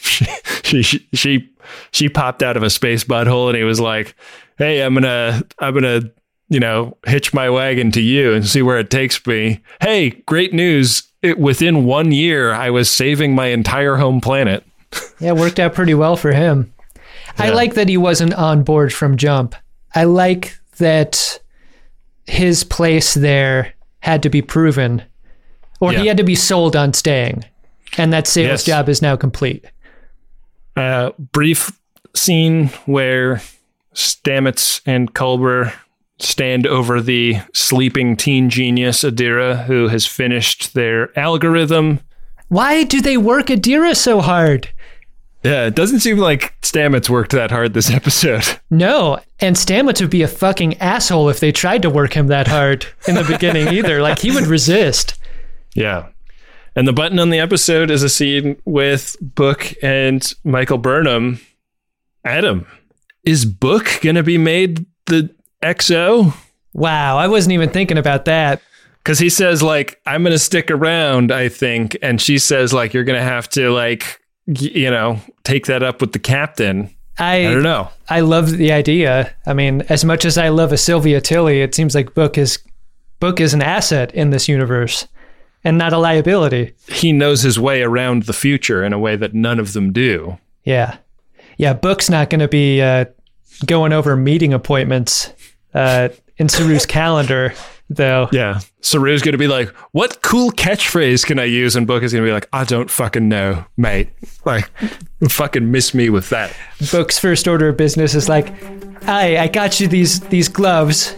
she, she she popped out of a space butthole, and he was like, "Hey, I'm gonna I'm gonna." You know, hitch my wagon to you and see where it takes me. Hey, great news! It, within one year, I was saving my entire home planet. Yeah, it worked out pretty well for him. I like that he wasn't on board from jump. I like that his place there had to be proven, or he had to be sold on staying, and that sales Yes. job is now complete. Uh, brief scene where Stamets and Culber stand over the sleeping teen genius Adira, who has finished their algorithm. Why do they work Adira so hard? Yeah, it doesn't seem like Stamets worked that hard this *laughs* episode. No, and Stamets would be a fucking asshole if they tried to work him that hard in the beginning either. Like he would *laughs* resist. Yeah. And the button on the episode is a scene with Book and Michael Burnham. Adam, is Book going to be made the XO? Wow, I wasn't even thinking about that. Because he says, like, I'm going to stick around, I think. And she says, like, you're going to have to, like, you know, take that up with the captain. I I don't know. I love the idea. I mean, as much as I love a Sylvia Tilly, it seems like Book is Book is an asset in this universe and not a liability. He knows his way around the future in a way that none of them do. Yeah, yeah. Book's not going to be uh, going over meeting appointments uh, in Saru's calendar, though. Yeah. Saru's going to be like, what cool catchphrase can I use? And Book is going to be like, I don't fucking know, mate. Like, fucking miss me with that. Book's first order of business is like, "Hi, I got you these these gloves.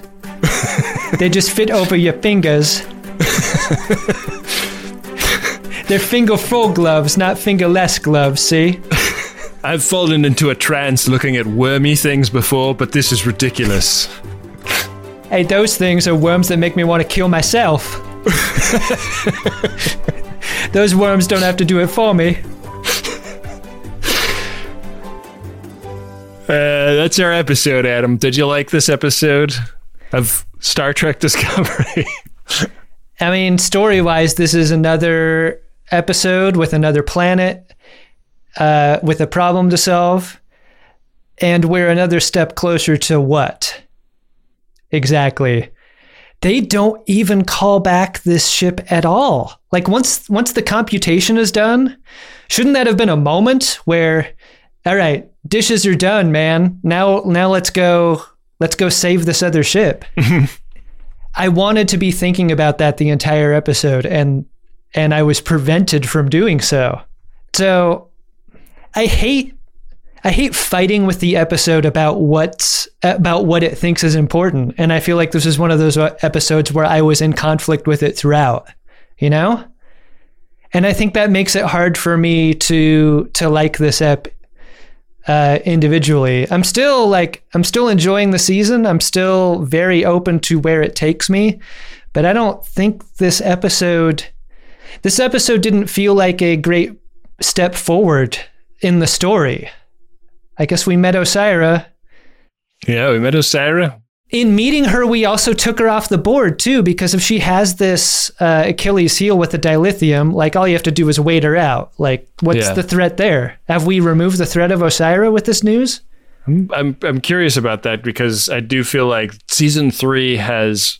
*laughs* they just fit over your fingers." *laughs* They're finger full gloves, not fingerless gloves, see? *laughs* I've fallen into a trance looking at wormy things before, but this is ridiculous. Hey, those things are worms that make me want to kill myself. *laughs* those worms don't have to do it for me. Uh, that's our episode, Adam. Did you like this episode of Star Trek Discovery? I mean, story wise, this is another episode with another planet, uh, with a problem to solve. And we're another step closer to what? Exactly. They don't even call back this ship at all. Like once once the computation is done, shouldn't that have been a moment where all right, dishes are done, man. Now now let's go let's go save this other ship. *laughs* I wanted to be thinking about that the entire episode and and I was prevented from doing so. So I hate I hate fighting with the episode about what's about what it thinks is important, and I feel like this is one of those uh, episodes where I was in conflict with it throughout. You know, and I think that makes it hard for me to to like this ep uh, individually. I'm still like I'm still enjoying the season. I'm still very open to where it takes me, but I don't think this episode this episode didn't feel like a great step forward in the story. I guess we met Osyraa. yeah, we met Osyraa. In meeting her, we also took her off the board too, because if she has this uh, Achilles heel with the dilithium, like all you have to do is wait her out. Like, what's Yeah. the threat there? Have we removed the threat of Osyraa with this news? I'm I'm curious about that because I do feel like season three has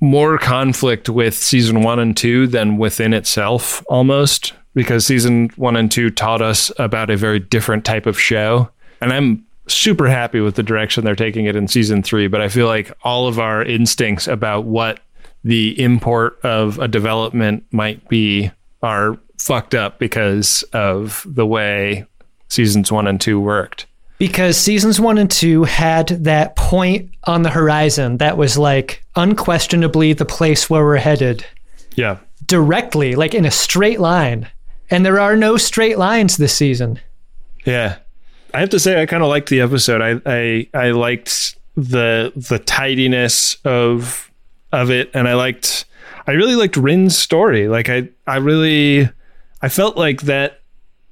more conflict with season one and two than within itself almost because season one and two taught us about a very different type of show and i'm super happy with the direction they're taking it in season three but i feel like all of our instincts about what the import of a development might be are fucked up because of the way seasons one and two worked Because seasons one and two had that point on the horizon that was like unquestionably the place where we're headed yeah directly, like in a straight line. And there are no straight lines this season. Yeah, I have to say I kind of liked the episode. I, I I liked the the tidiness of of it, and I liked I really liked Ryn's story. Like I I really I felt like that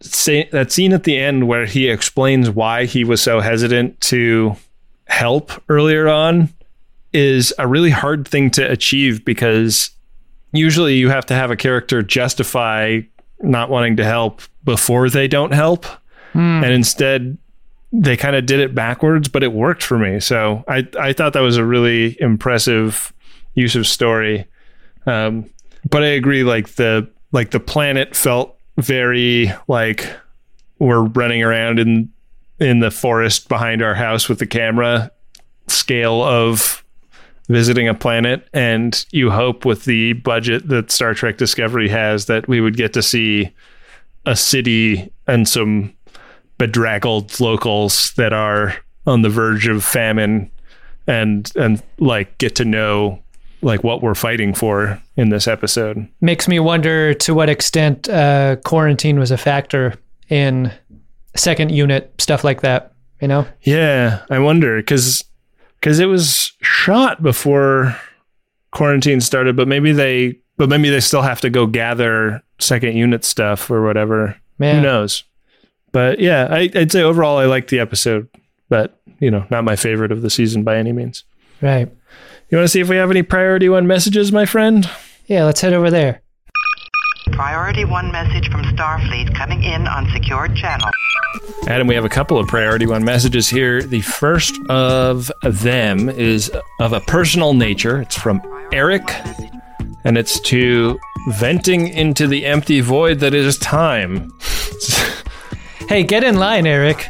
sa- that scene at the end where he explains why he was so hesitant to help earlier on is a really hard thing to achieve because usually you have to have a character justify not wanting to help before they don't help and instead they kind of did it backwards but it worked for me. So i i thought that was a really impressive use of story. Um but i agree like the like the planet felt very like we're running around in in the forest behind our house with the camera scale of visiting a planet and you hope with the budget that Star Trek Discovery has that we would get to see a city and some bedraggled locals that are on the verge of famine and and like get to know like what we're fighting for in this episode. Makes me wonder to what extent uh, quarantine was a factor in second unit, stuff like that, you know? Yeah, I wonder cuz cuz it was shot before quarantine started, but maybe they but maybe they still have to go gather second unit stuff or whatever. Man. Who knows? But yeah, I, I'd say overall I liked the episode, but you know, not my favorite of the season by any means. Right. You want to see if we have any priority one messages, my friend? Yeah, let's head over there. Priority 1 message from Starfleet coming in on secured channel. Adam, we have a couple of priority one messages here. The first of them is of a personal nature. It's from Eric, and it's to venting into the empty void that is time. *laughs* Hey, get in line, Eric.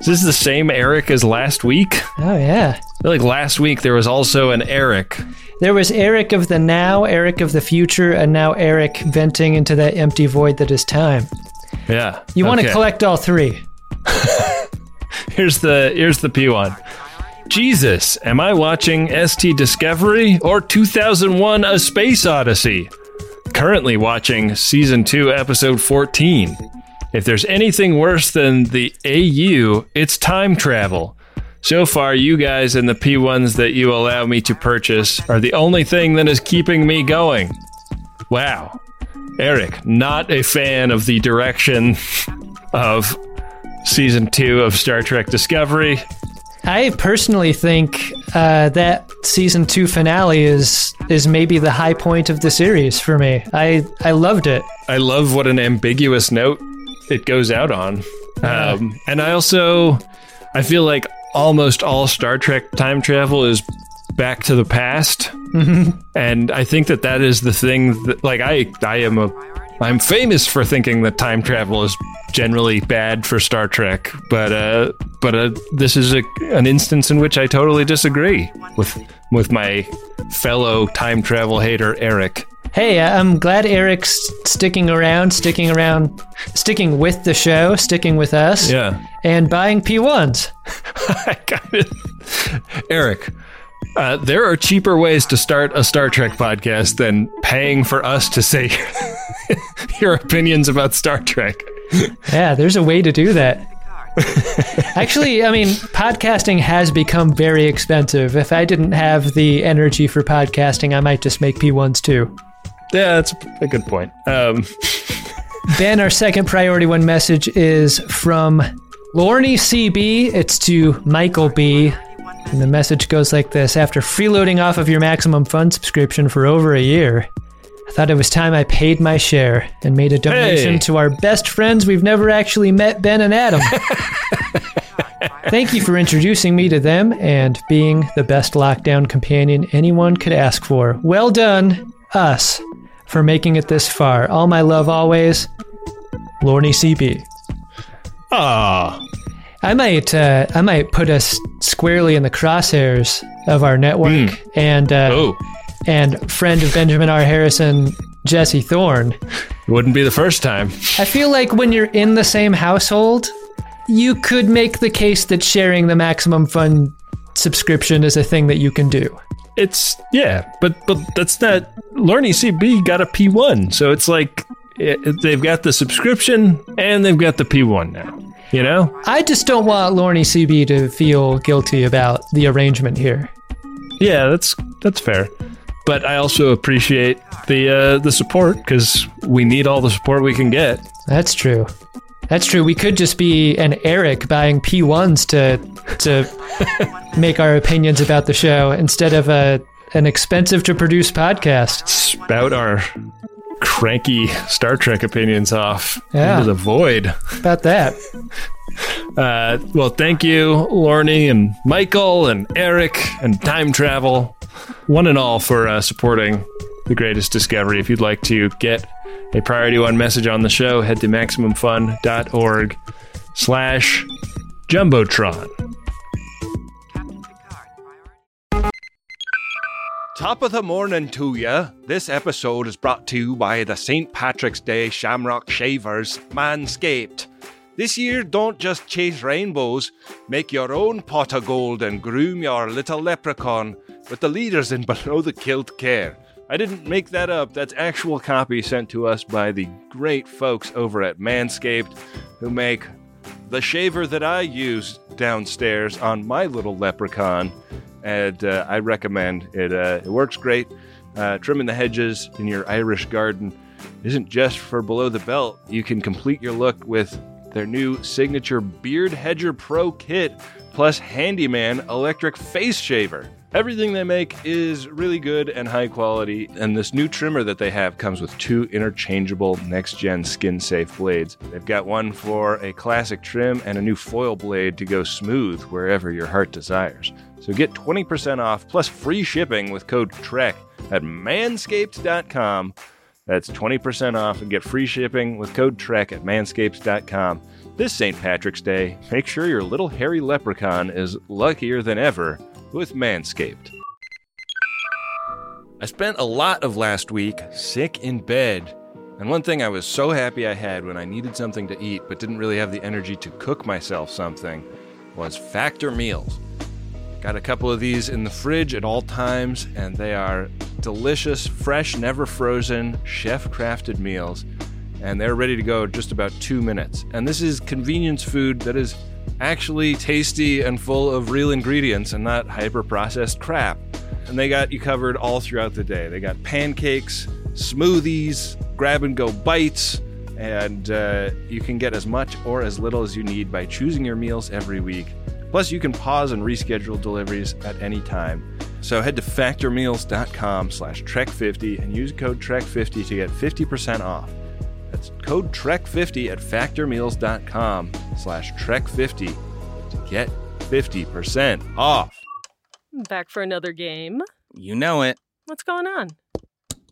Is this the same Eric as last week? Oh, yeah. I feel like last week there was also an Eric. There was Eric of the now, Eric of the future, and now Eric venting into that empty void that is time. Yeah. You want to okay. collect all three. *laughs* Here's the here's the P1. Jesus, am I watching ST Discovery or 2001 A Space Odyssey? Currently watching season 2 episode 14. If there's anything worse than the AU, it's time travel. So far, you guys and the P1s that you allow me to purchase are the only thing that is keeping me going. Wow. Eric, not a fan of the direction *laughs* of season two of Star Trek Discovery. I personally think uh, that season two finale is is maybe the high point of the series for me. I I loved it. I love what an ambiguous note it goes out on. Um, and I also, I feel like almost all Star Trek time travel is back to the past. And I think that that is the thing that, like, I, I am a, I'm famous for thinking that time travel is generally bad for Star Trek, but uh, but uh, this is a, an instance in which I totally disagree with with my fellow time travel hater Eric. Hey, I'm glad Eric's sticking around, sticking around, sticking with the show, sticking with us, Yeah. and buying P1s. *laughs* I got it. Eric, uh, there are cheaper ways to start a Star Trek podcast than paying for us to say *laughs* your opinions about Star Trek. Yeah, there's a way to do that. *laughs* Actually, I mean, podcasting has become very expensive. If I didn't have the energy for podcasting, I might just make P1s too. Yeah, that's a good point. Um, *laughs* Ben, our second priority one message is from Lorne CB. It's to Michael B. And the message goes like this After freeloading off of your Maximum Fun subscription for over a year, I thought it was time I paid my share and made a donation Hey. to our best friends we've never actually met, Ben and Adam. *laughs* Thank you for introducing me to them and being the best lockdown companion anyone could ask for. Well done, us, for making it this far. All my love always, Lorne CB. ah, I might, uh, I might put us squarely in the crosshairs of our network and uh, oh, and friend of Benjamin R. Harrison, Jesse Thorn. it wouldn't be the first time. I feel like when you're in the same household, you could make the case that sharing the maximum fun subscription is a thing that you can do. It's yeah, but but that's not. Lorne CB got a P1, so it's like it, they've got the subscription and they've got the P1 now. You know? I just don't want Lorne CB to feel guilty about the arrangement here. Yeah, that's that's fair. But I also appreciate the uh, the support because we need all the support we can get. That's true. That's true. We could just be an Eric buying P1s to to *laughs* make our opinions about the show instead of a an expensive to produce podcast. Spout our cranky Star Trek opinions off Yeah. into the void. About that. Uh, well, thank you, Lorne and Michael and Eric and Time Travel, one and all, for uh, supporting the greatest discovery. If you'd like to get a priority one message on the show, head to maximumfun.org slash jumbotron. Top of the morning to ya. This episode is brought to you by the St. Patrick's Day Shamrock Shavers Manscaped. This year, don't just chase rainbows, make your own pot of gold and groom your little leprechaun with the leaders in *laughs* Below the Kilt Care. I didn't make that up, that's actual copy sent to us by the great folks over at Manscaped who make the shaver that I use downstairs on my little leprechaun. And uh, I recommend it. Uh, it works great. Uh, trimming the hedges in your Irish garden isn't just for below the belt. You can complete your look with their new signature Beard Hedger Pro kit plus Handyman electric face shaver. Everything they make is really good and high quality, and this new trimmer that they have comes with two interchangeable next gen skin safe blades. They've got one for a classic trim and a new foil blade to go smooth wherever your heart desires. So get 20% off plus free shipping with code TREK at manscaped.com. That's 20% off and get free shipping with code TREK at manscaped.com. This St. Patrick's Day, make sure your little hairy leprechaun is luckier than ever with Manscaped. I spent a lot of last week sick in bed. And one thing I was so happy I had when I needed something to eat but didn't really have the energy to cook myself something was Factor Meals. Got a couple of these in the fridge at all times, and they are delicious, fresh, never frozen, chef crafted meals. And they're ready to go just about two minutes. And this is convenience food that is actually tasty and full of real ingredients and not hyper processed crap. And they got you covered all throughout the day. They got pancakes, smoothies, grab and go bites, and uh, you can get as much or as little as you need by choosing your meals every week. Plus, you can pause and reschedule deliveries at any time. So head to factormeals.com slash trek50 and use code trek50 to get 50% off. That's code trek50 at factormeals.com slash trek50 to get 50% off. Back for another game. You know it. What's going on?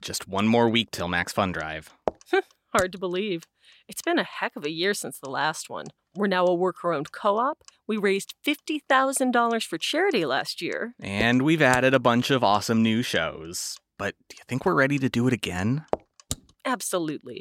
Just one more week till Max Fun Drive. *laughs* Hard to believe. It's been a heck of a year since the last one. We're now a worker owned co op. We raised $50,000 for charity last year. And we've added a bunch of awesome new shows. But do you think we're ready to do it again? Absolutely.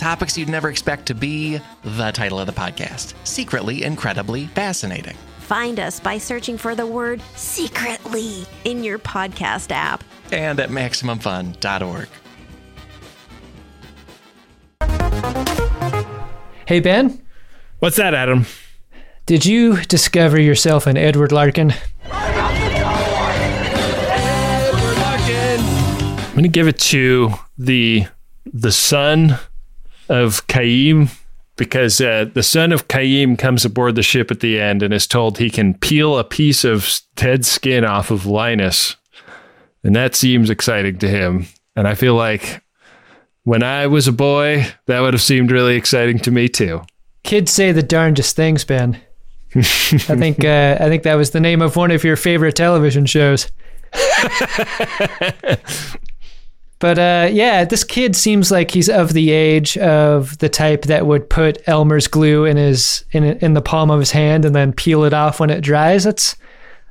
Topics you'd never expect to be the title of the podcast Secretly Incredibly Fascinating. Find us by searching for the word secretly in your podcast app. And at MaximumFun.org. Hey, Ben, What's that, Adam? did you discover yourself an Edward Larkin? I'm going to give it to the the son of Kyheem because uh, the son of Kyheem comes aboard the ship at the end and is told he can peel a piece of dead skin off of Linus. And that seems exciting to him. And I feel like when I was a boy, that would have seemed really exciting to me too. Kids say the darndest things, Ben. I think *laughs* uh, I think that was the name of one of your favorite television shows. *laughs* but uh, yeah, this kid seems like he's of the age of the type that would put Elmer's glue in his in in the palm of his hand and then peel it off when it dries. That's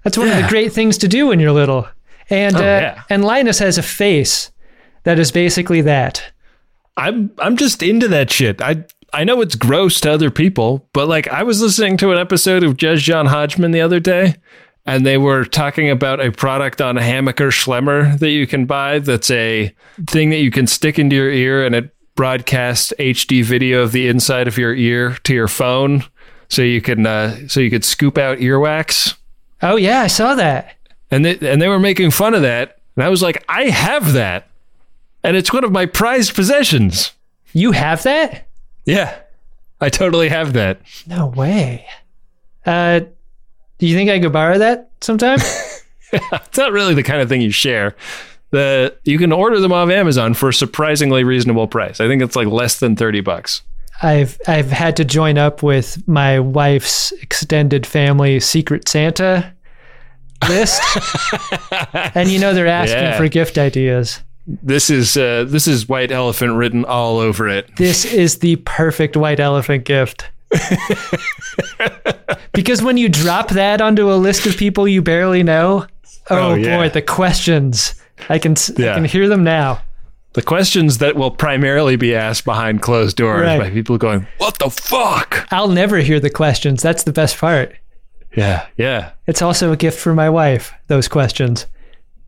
that's one of the great things to do when you're little. And Oh, uh, yeah. and Linus has a face that is basically that. I'm I'm just into that shit. I I know it's gross to other people, but like I was listening to an episode of Judge John Hodgman the other day, and they were talking about a product on Hammacher Schlemmer that you can buy. That's a thing that you can stick into your ear, and it broadcasts HD video of the inside of your ear to your phone, so you can uh, so you could scoop out earwax. Oh yeah, I saw that. And they and they were making fun of that, and I was like, I have that, and it's one of my prized possessions. You have that? Yeah, I totally have that. No way. Uh, do you think I could borrow that sometime? *laughs* It's not really the kind of thing you share. The you can order them off Amazon for a surprisingly reasonable price. I think it's like less than thirty bucks. I've I've had to join up with my wife's extended family Secret Santa list, *laughs* and you know they're asking Yeah. for gift ideas. This is uh, this is white elephant written all over it. This is the perfect white elephant gift. *laughs* because when you drop that onto a list of people you barely know, oh, Oh, yeah. boy, the questions. I can s I Yeah. can hear them now. The questions that will primarily be asked behind closed doors Right. by people going, "What the fuck?" I'll never hear the questions. That's the best part. Yeah, yeah. It's also a gift for my wife, those questions.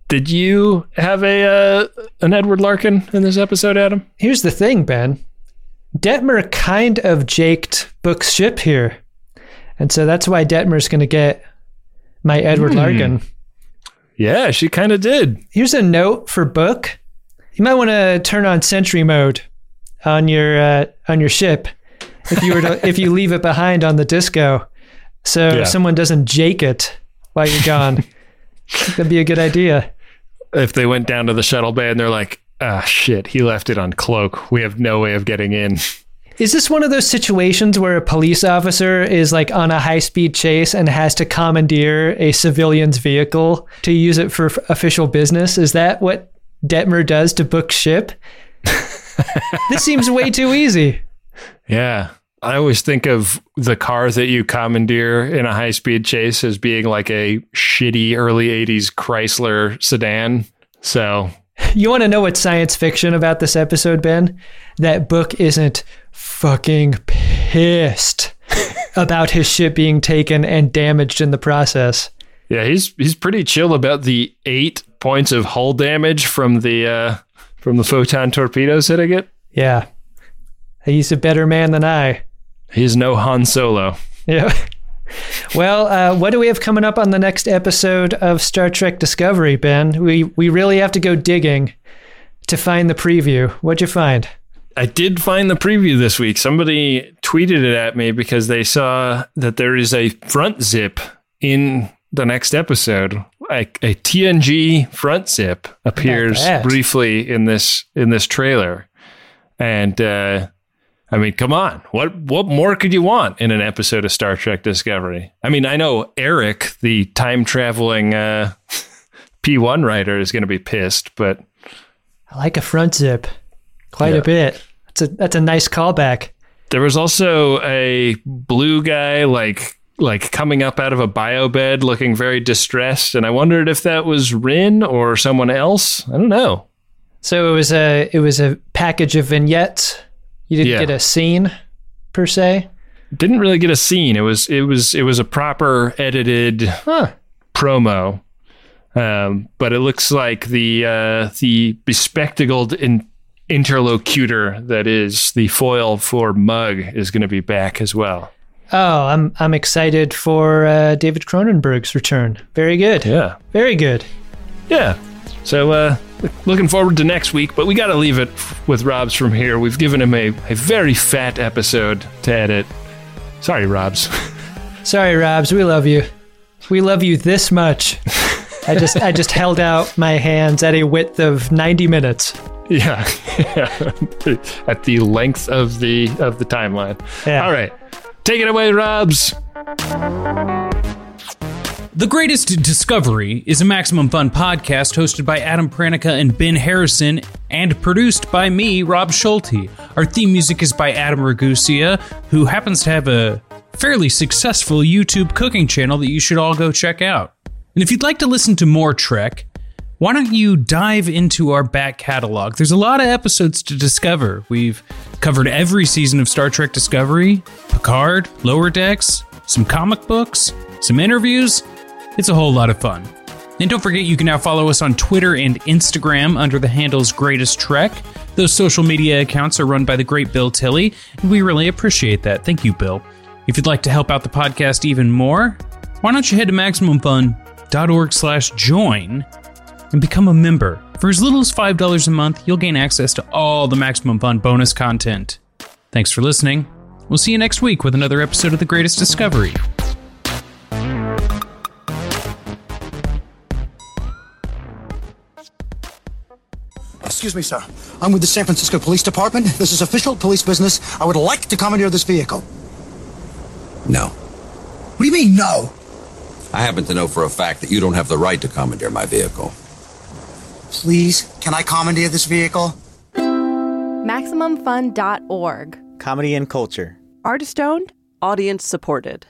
Did you have a uh, an Edward Larkin in this episode, Adam? Here's the thing, Ben. Detmer kind of jaked Book's ship here. And so that's why Detmer's going to get my Edward Larkin. Yeah, she kind of did. Here's a note for Book. You might want to turn on sentry mode on your uh, on your ship if you were to if you leave it behind on the disco, so Yeah. someone doesn't jake it while you're gone. *laughs* That'd be a good idea. if they went down to the shuttle bay and they're like, ah, shit, he left it on cloak. We have no way of getting in. Is this one of those situations where a police officer is like on a high speed chase and has to commandeer a civilian's vehicle to use it for f- official business? Is that what Detmer does to book ship? *laughs* this seems way too easy. Yeah. I always think of the car that you commandeer in a high speed chase as being like a shitty early 80s Chrysler sedan. So, You want to know what's science fiction about this episode, Ben? That book isn't fucking pissed about his ship being taken and damaged in the process. yeah, he's he's pretty chill about the 8 points of hull damage from the uh from the photon torpedoes hitting it. Yeah. He's a better man than I. He's no Han Solo. Yeah. *laughs* Well, uh, what do we have coming up on the next episode of Star Trek Discovery, Ben? We we really have to go digging to find the preview. What'd you find? I did find the preview this week. Somebody tweeted it at me because they saw that there is a front zip in the next episode. A, a TNG front zip appears briefly in this in this trailer, and uh, I mean, come on, what what more could you want in an episode of Star Trek Discovery? I mean, I know Eric, the time traveling uh, *laughs* P one writer, is going to be pissed, but I like a front zip quite Yeah. a bit. That's a that's a nice callback. There was also a blue guy like like coming up out of a bio bed looking very distressed and I wondered if that was Ryn or someone else. I don't know. So it was a it was a package of vignettes. You didn't Yeah. get a scene per se. Didn't really get a scene. It was it was it was a proper edited Huh. promo. Um, but it looks like the uh, the bespectacled in- interlocutor that is the foil for Mug is going to be back as well. Oh, I'm I'm excited for uh, David Cronenberg's return. Very good. Yeah. Very good. Yeah. So uh looking forward to next week, but we got to leave it with Rob's from here. We've given him a, a very fat episode to edit. Sorry, Rob's. *laughs* Sorry, Robs, we love you. We love you this much. I just I just held out my hands at a width of 90 minutes. yeah. *laughs* At the length of the of the timeline. Yeah. All right. Take it away, Robs. The Greatest Discovery is a Maximum Fun podcast hosted by Adam Pranica and Ben Harrison and produced by me, Rob Schulte. Our theme music is by Adam Ragusea, who happens to have a fairly successful YouTube cooking channel that you should all go check out. And if you'd like to listen to more Trek, why don't you dive into our back catalog? There's a lot of episodes to discover. We've covered every season of Star Trek Discovery, Picard, Lower Decks, some comic books, some interviews. It's a whole lot of fun. And don't forget, you can now follow us on Twitter and Instagram under the handles Greatest Trek. Those social media accounts are run by the great Bill Tilley, and we really appreciate that. Thank you, Bill. If you'd like to help out the podcast even more, why don't you head to MaximumFun.org slash join and become a member. For as little as $5 a month, you'll gain access to all the Maximum Fun bonus content. Thanks for listening. We'll see you next week with another episode of The Greatest Discovery. Excuse me, sir. I'm with the San Francisco Police Department. This is official police business. I would like to commandeer this vehicle. No. What do you mean, no? I happen to know for a fact that you don't have the right to commandeer my vehicle. Please, can I commandeer this vehicle? MaximumFun.org. Comedy and culture. Artist owned. Audience supported.